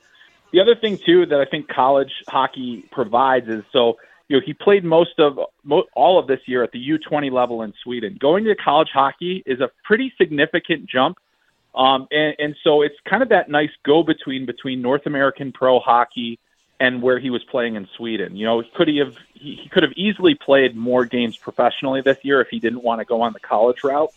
F: the other thing too that I think college hockey provides is so you know he played most of mo- all of this year at the U20 level in Sweden. Going to college hockey is a pretty significant jump, um, and, and so it's kind of that nice go between between North American pro hockey and where he was playing in Sweden. You know, could he have he, he could have easily played more games professionally this year if he didn't want to go on the college route.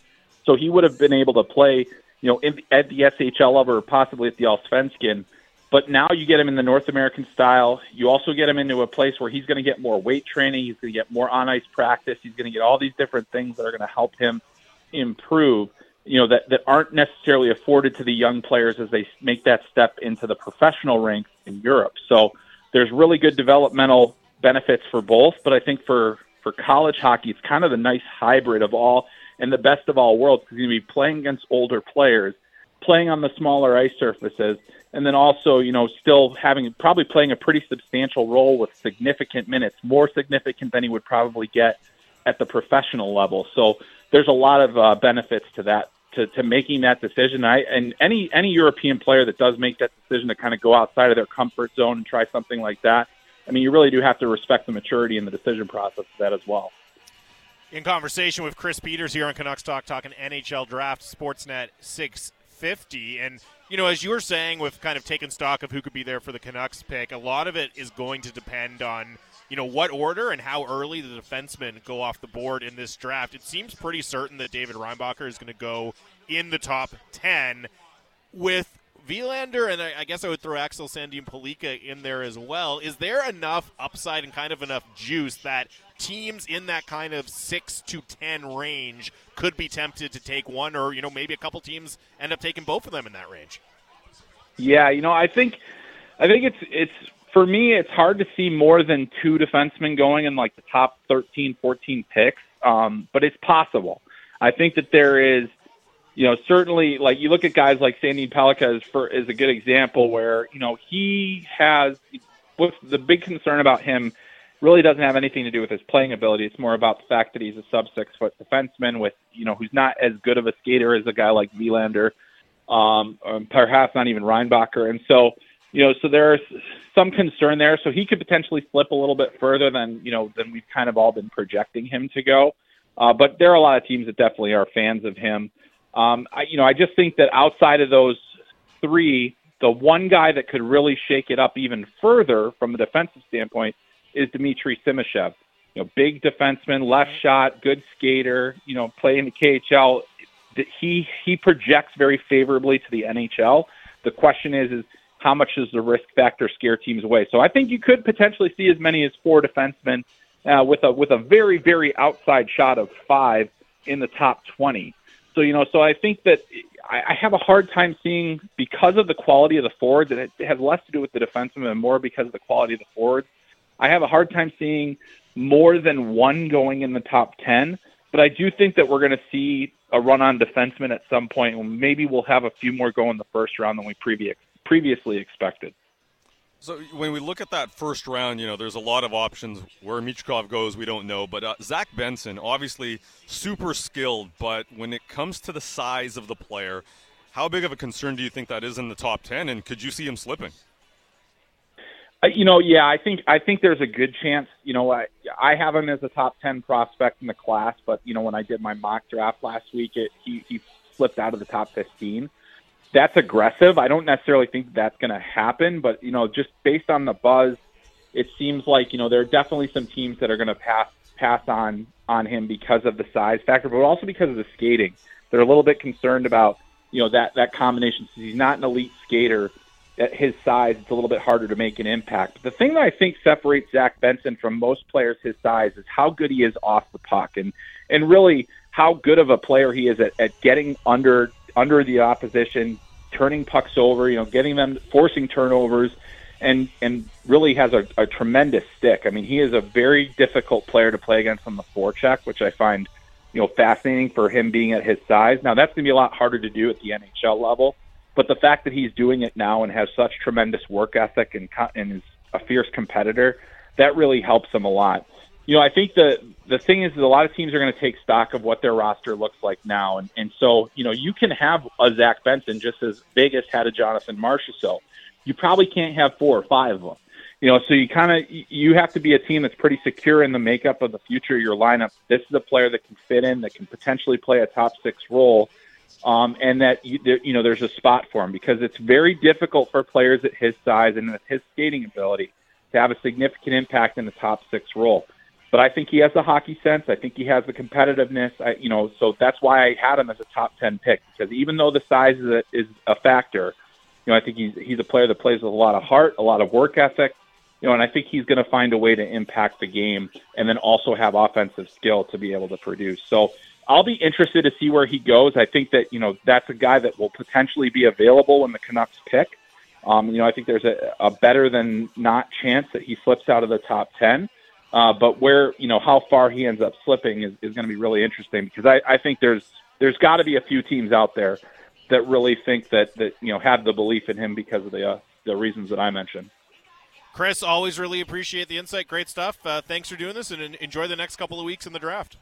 F: So he would have been able to play, you know, in, at the SHL level or possibly at the Allsvenskan. But now you get him in the North American style. You also get him into a place where he's going to get more weight training. He's going to get more on ice practice. He's going to get all these different things that are going to help him improve. You know that that aren't necessarily afforded to the young players as they make that step into the professional ranks in Europe. So there's really good developmental benefits for both. But I think for for college hockey, it's kind of the nice hybrid of all and the best of all worlds because to be playing against older players, playing on the smaller ice surfaces, and then also, you know, still having probably playing a pretty substantial role with significant minutes, more significant than he would probably get at the professional level. So there's a lot of uh, benefits to that. To, to making that decision, I and any any European player that does make that decision to kind of go outside of their comfort zone and try something like that, I mean, you really do have to respect the maturity and the decision process of that as well.
A: In conversation with Chris Peters here on Canucks Talk, talking NHL Draft Sportsnet 650. And, you know, as you were saying, with kind of taking stock of who could be there for the Canucks pick, a lot of it is going to depend on, you know, what order and how early the defensemen go off the board in this draft. It seems pretty certain that David Reinbacher is going to go in the top 10 with Willander, and I guess I would throw Axel Sandin Pellikka in there as well. Is there enough upside and kind of enough juice that teams in that kind of six to ten range could be tempted to take one, or you know maybe a couple teams end up taking both of them in that range?
F: Yeah, you know, I think, I think it's it's for me, it's hard to see more than two defensemen going in like the top 13, 14 picks, um, but it's possible. I think that there is you know, certainly like you look at guys like Sandin Pellikka is for is a good example where you know he has what's the big concern about him really doesn't have anything to do with his playing ability. It's more about the fact that he's a sub six foot defenseman with you know who's not as good of a skater as a guy like Willander, um, um, perhaps not even Reinbacher, and so you know so there's some concern there. So he could potentially slip a little bit further than you know than we've kind of all been projecting him to go. Uh, but there are a lot of teams that definitely are fans of him. Um, I, you know, I just think that outside of those three, the one guy that could really shake it up even further from a defensive standpoint is Dmitry Simashev. You know, big defenseman, left shot, good skater. You know, playing the KHL. He he projects very favorably to the NHL. The question is, is how much does the risk factor scare teams away? So I think you could potentially see as many as four defensemen uh, with a with a very very outside shot of five in the top twenty. So you know, so I think that I, I have a hard time seeing because of the quality of the forwards, and it has less to do with the defensemen and more because of the quality of the forwards. I have a hard time seeing more than one going in the top ten. But I do think that we're going to see a run on defensemen at some point. Maybe we'll have a few more go in the first round than we previous, previously expected.
B: So when we look at that first round, you know, there's a lot of options. Where Michkov goes, we don't know. But uh, Zach Benson, obviously super skilled, but when it comes to the size of the player, how big of a concern do you think that is in the top ten? And could you see him slipping?
F: Uh, you know, yeah, I think I think there's a good chance. You know, I I have him as a top ten prospect in the class, but you know, when I did my mock draft last week, it he he slipped out of the top fifteen that's aggressive. I don't necessarily think that's going to happen, but you know, just based on the buzz, it seems like you know there are definitely some teams that are going to pass pass on on him because of the size factor, but also because of the skating. They're a little bit concerned about you know that that combination. Since he's not an elite skater at his size, it's a little bit harder to make an impact. But the thing that I think separates Zach Benson from most players his size is how good he is off the puck, and and really how good of a player he is at, at getting under under the opposition, turning pucks over, you know, getting them, forcing turnovers, and and really has a, a tremendous stick. I mean, he is a very difficult player to play against on the forecheck, which I find, you know, fascinating for him being at his size. Now that's going to be a lot harder to do at the NHL level, but the fact that he's doing it now and has such tremendous work ethic and and is a fierce competitor, that really helps him a lot you know, I think the the thing is that a lot of teams are going to take stock of what their roster looks like now, and and so you know you can have a Zach Benson just as Vegas had a Jonathan Marchessault. you probably can't have four or five of them. You know, so you kind of you have to be a team that's pretty secure in the makeup of the future of your lineup. This is a player that can fit in, that can potentially play a top six role, um, and that you, you know there's a spot for him because it's very difficult for players at his size and with his skating ability to have a significant impact in the top six role. But I think he has the hockey sense. I think he has the competitiveness. I, you know, so that's why I had him as a top ten pick because even though the size is a, is a factor, you know, I think he's he's a player that plays with a lot of heart, a lot of work ethic. You know, and I think he's going to find a way to impact the game and then also have offensive skill to be able to produce. So I'll be interested to see where he goes. I think that you know that's a guy that will potentially be available when the Canucks pick. Um, you know, I think there's a, a better than not chance that he slips out of the top ten. Uh, but where you know how far he ends up slipping is, is going to be really interesting because I, I think there's there's got to be a few teams out there that really think that that you know have the belief in him because of the uh, the reasons that I mentioned.
A: Chris, always really appreciate the insight. Great stuff. Uh, thanks for doing this, and enjoy the next couple of weeks in the draft.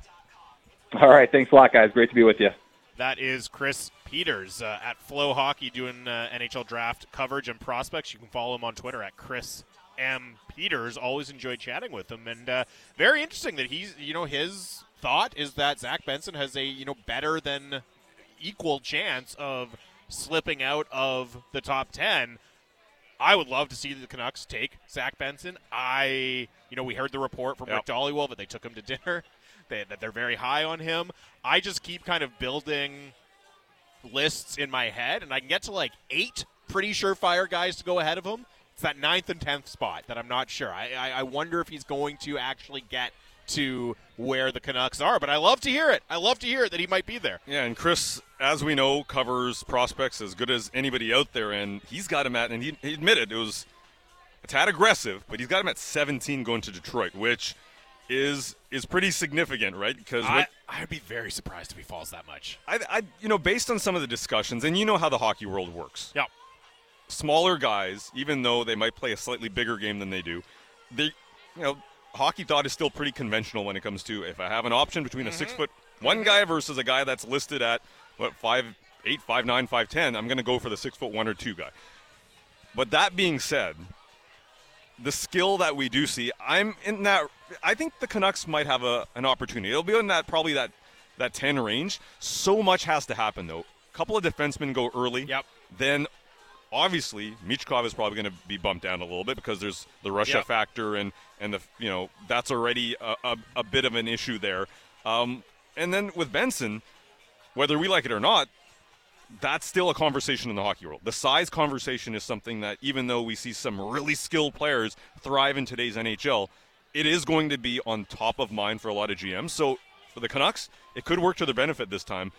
F: All right, thanks a lot, guys. Great to be with you.
A: That is Chris Peters uh, at FloHockey doing uh, NHL draft coverage and prospects. You can follow him on Twitter at Chris M. Peters. Always enjoyed chatting with him, and uh, very interesting that he's you know his thought is that Zach Benson has a you know better than equal chance of slipping out of the top ten. I would love to see the Canucks take Zach Benson. I, you know, we heard the report from
B: yep.
A: Rick Dhaliwal that they took him to dinner, they, that they're very high on him. I just keep kind of building lists in my head, and I can get to like eight pretty surefire guys to go ahead of him. It's that ninth and tenth spot that I'm not sure. I, I, I wonder if he's going to actually get to where the Canucks are. But I love to hear it. I love to hear it that he might be there.
B: Yeah, and Chris, as we know, covers prospects as good as anybody out there, and he's got him at, and he, he admitted it was a tad aggressive, but he's got him at 17 going to Detroit, which is is pretty significant, right?
A: Because I, I'd be very surprised if he falls that much.
B: I, I, you know, based on some of the discussions, and you know how the hockey world works.
A: Yeah
B: smaller guys, even though they might play a slightly bigger game than they do, they, you know, hockey thought is still pretty conventional when it comes to if I have an option between a mm-hmm. six foot one guy versus a guy that's listed at what five eight, five nine, five ten, I'm going to go for the six foot one or two guy. But that being said, the skill that we do see, I'm in that. I think the Canucks might have a an opportunity. It'll be in that probably that that ten range. So much has to happen though. A couple of defensemen go early.
A: Yep.
B: Then obviously Michkov is probably going to be bumped down a little bit because there's the Russia factor and and the you know that's already a, a, a bit of an issue there. Um, and then with Benson, whether we like it or not, that's still a conversation in the hockey world. The size conversation is something that even though we see some really skilled players thrive in today's NHL, it is going to be on top of mind for a lot of GMs. So for the Canucks, it could work to their benefit this time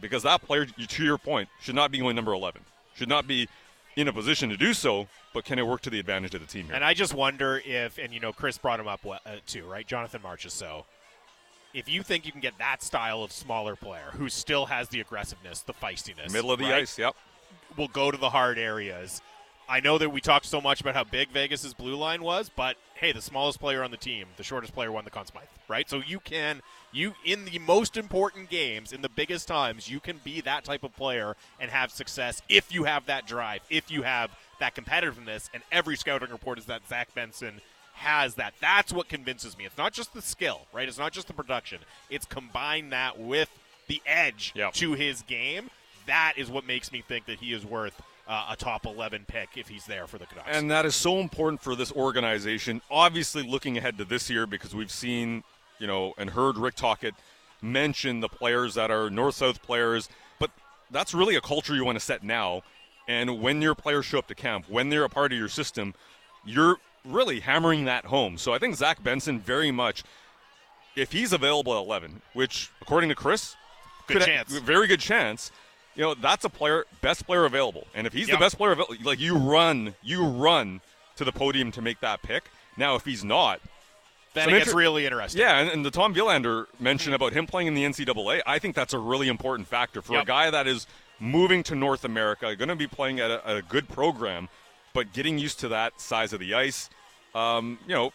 B: because that player, to your point, should not be going number 11 should not be in a position to do so, but can it work to the advantage of the team here?
A: And I just wonder if, and you know, Chris brought him up uh, too, right? Jonathan Marchessault. If you think you can get that style of smaller player who still has the aggressiveness, the feistiness,
B: middle of the
A: right?
B: ice, yep,
A: will go to the hard areas I know that we talked so much about how big Vegas's blue line was, but hey, the smallest player on the team, the shortest player won the Conn Smythe, right? So you can you in the most important games, in the biggest times, you can be that type of player and have success if you have that drive, if you have that competitiveness, and every scouting report is that Zach Benson has that. That's what convinces me. It's not just the skill, right? It's not just the production. It's combine that with the edge
B: yep.
A: to his game. That is what makes me think that he is worth uh, a top 11 pick if he's there for the Canucks.
B: And that is so important for this organization. Obviously, looking ahead to this year because we've seen, you know, and heard Rick Tocchet mention the players that are North South players, but that's really a culture you want to set now. And when your players show up to camp, when they're a part of your system, you're really hammering that home. So I think Zach Benson very much, if he's available at 11, which according to Chris,
A: good chance,
B: very good chance you know that's a player best player available and if he's yep. the best player available like you run you run to the podium to make that pick now if he's not
A: then it gets inter- really interesting
B: yeah and, and, the tom Willander mentioned about him playing in the ncaa i think that's a really important factor for
A: yep.
B: a guy that is moving to north america going to be playing at a, a, good program but getting used to that size of the ice um, you know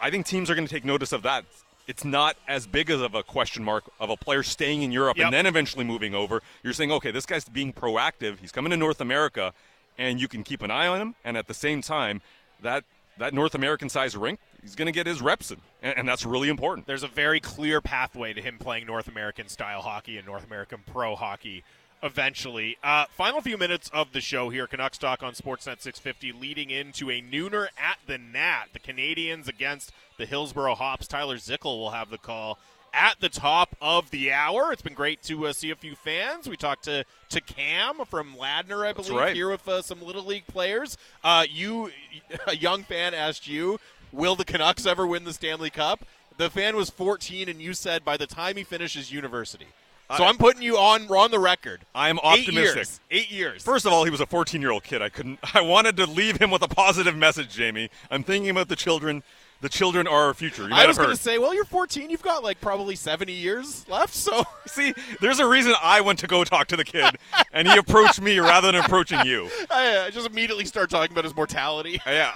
B: i think teams are going to take notice of that it's not as big as of a question mark of a player staying in Europe
A: yep.
B: and then eventually moving over. You're saying, okay, this guy's being proactive. He's coming to North America, and you can keep an eye on him. And at the same time, that that North American sized rink, he's going to get his reps in, and, and that's really important.
A: There's a very clear pathway to him playing North American style hockey and North American pro hockey eventually. Uh, final few minutes of the show here. Canucks talk on Sportsnet 650, leading into a nooner at the Nat. The Canadians against the Hillsboro Hops. Tyler Zickel will have the call at the top of the hour. It's been great to uh, see a few fans. We talked to to Cam from Ladner, I believe,
B: right.
A: here with uh, some little league players. Uh, you, a young fan, asked you, "Will the Canucks ever win the Stanley Cup?" The fan was 14, and you said by the time he finishes university. So
B: I-
A: I'm putting you on on the record.
B: I'm
A: Eight
B: optimistic.
A: years. Eight years.
B: First of all, he was a 14 year old kid. I couldn't. I wanted to leave him with a positive message, Jamie. I'm thinking about the children. The children are our future. You
A: I was going to say, well, you're 14. You've got like probably 70 years left. So
B: See, there's a reason I went to go talk to the kid, and he approached me rather than approaching you.
A: I, I just immediately start talking about his mortality.
B: Yeah.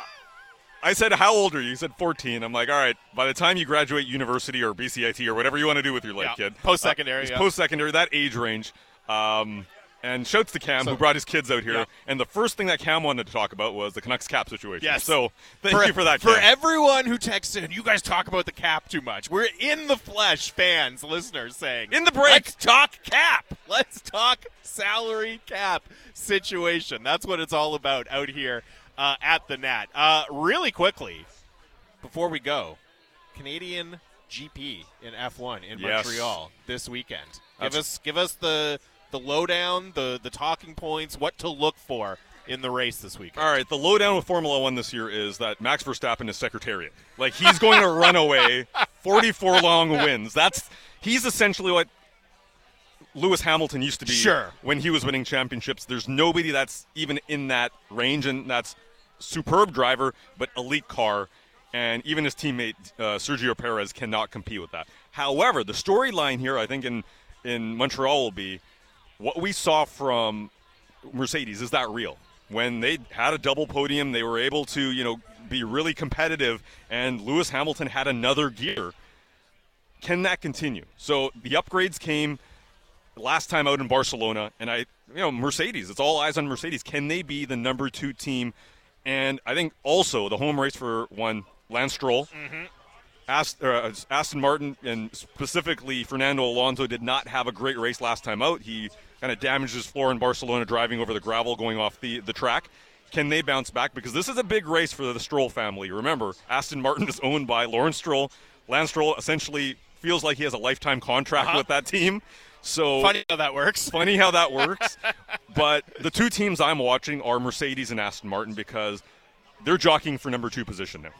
B: I said, "How old are you?" He said, "14." I'm like, "All right. By the time you graduate university or BCIT or whatever you want to do with your life,
A: Yeah,
B: kid,
A: post-secondary,
B: uh,
A: yeah.
B: post-secondary, that age range." Um, and shouts to Cam
A: So-
B: who brought his kids out here.
A: Yeah.
B: And the first thing that Cam wanted to talk about was the Canucks cap situation.
A: Yes.
B: So thank you for that.
A: For
B: Cam.
A: everyone who texted in, you guys talk about the cap too much. We're in the flesh, fans, listeners saying.
B: In the break.
A: Let's talk cap. Let's talk salary cap situation. That's what it's all about out here uh, at the Nat. Uh, really quickly, before we go, Canadian GP in F1 in
B: Yes.
A: Montreal this weekend. Give
B: That's-
A: us give us the the lowdown, the the talking points, what to look for in the race this weekend.
B: All right, the lowdown with Formula One this year is that Max Verstappen is Secretariat. Like he's going to run away, forty-four long wins. That's he's essentially what Lewis Hamilton used to be
A: Sure.
B: when he was winning championships. There's nobody that's even in that range, and that's superb driver, but elite car. And even his teammate uh, Sergio Perez cannot compete with that. However, the storyline here, I think, in in Montreal will be what we saw from Mercedes is that real? When they had a double podium, they were able to, you know, be really competitive, and Lewis Hamilton had another gear. Can that continue? So the upgrades came last time out in Barcelona, and I, you know, Mercedes. It's all eyes on Mercedes. Can they be the number two team? And I think also the home race for one, Lance Stroll. Ast- uh, Aston Martin and specifically Fernando Alonso did not have a great race last time out. He kind of damaged his floor in Barcelona driving over the gravel going off the, the track. Can they bounce back? Because this is a big race for the Stroll family. Remember, Aston Martin is owned by Lawrence Stroll. Lance Stroll essentially feels like he has a lifetime contract
A: Uh-huh.
B: with that team. So
A: Funny how that works.
B: funny how that works. but the two teams I'm watching are Mercedes and Aston Martin because they're jockeying for number two position now.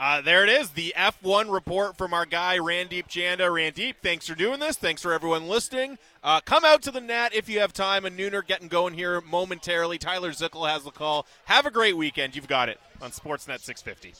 A: Uh, there it is, the F1 report from our guy Randip Janda. Randip, thanks for doing this. Thanks for everyone listening. Uh, come out to the net if you have time. A nooner getting going here momentarily. Tyler Zickel has the call. Have a great weekend. You've got it on Sportsnet 650.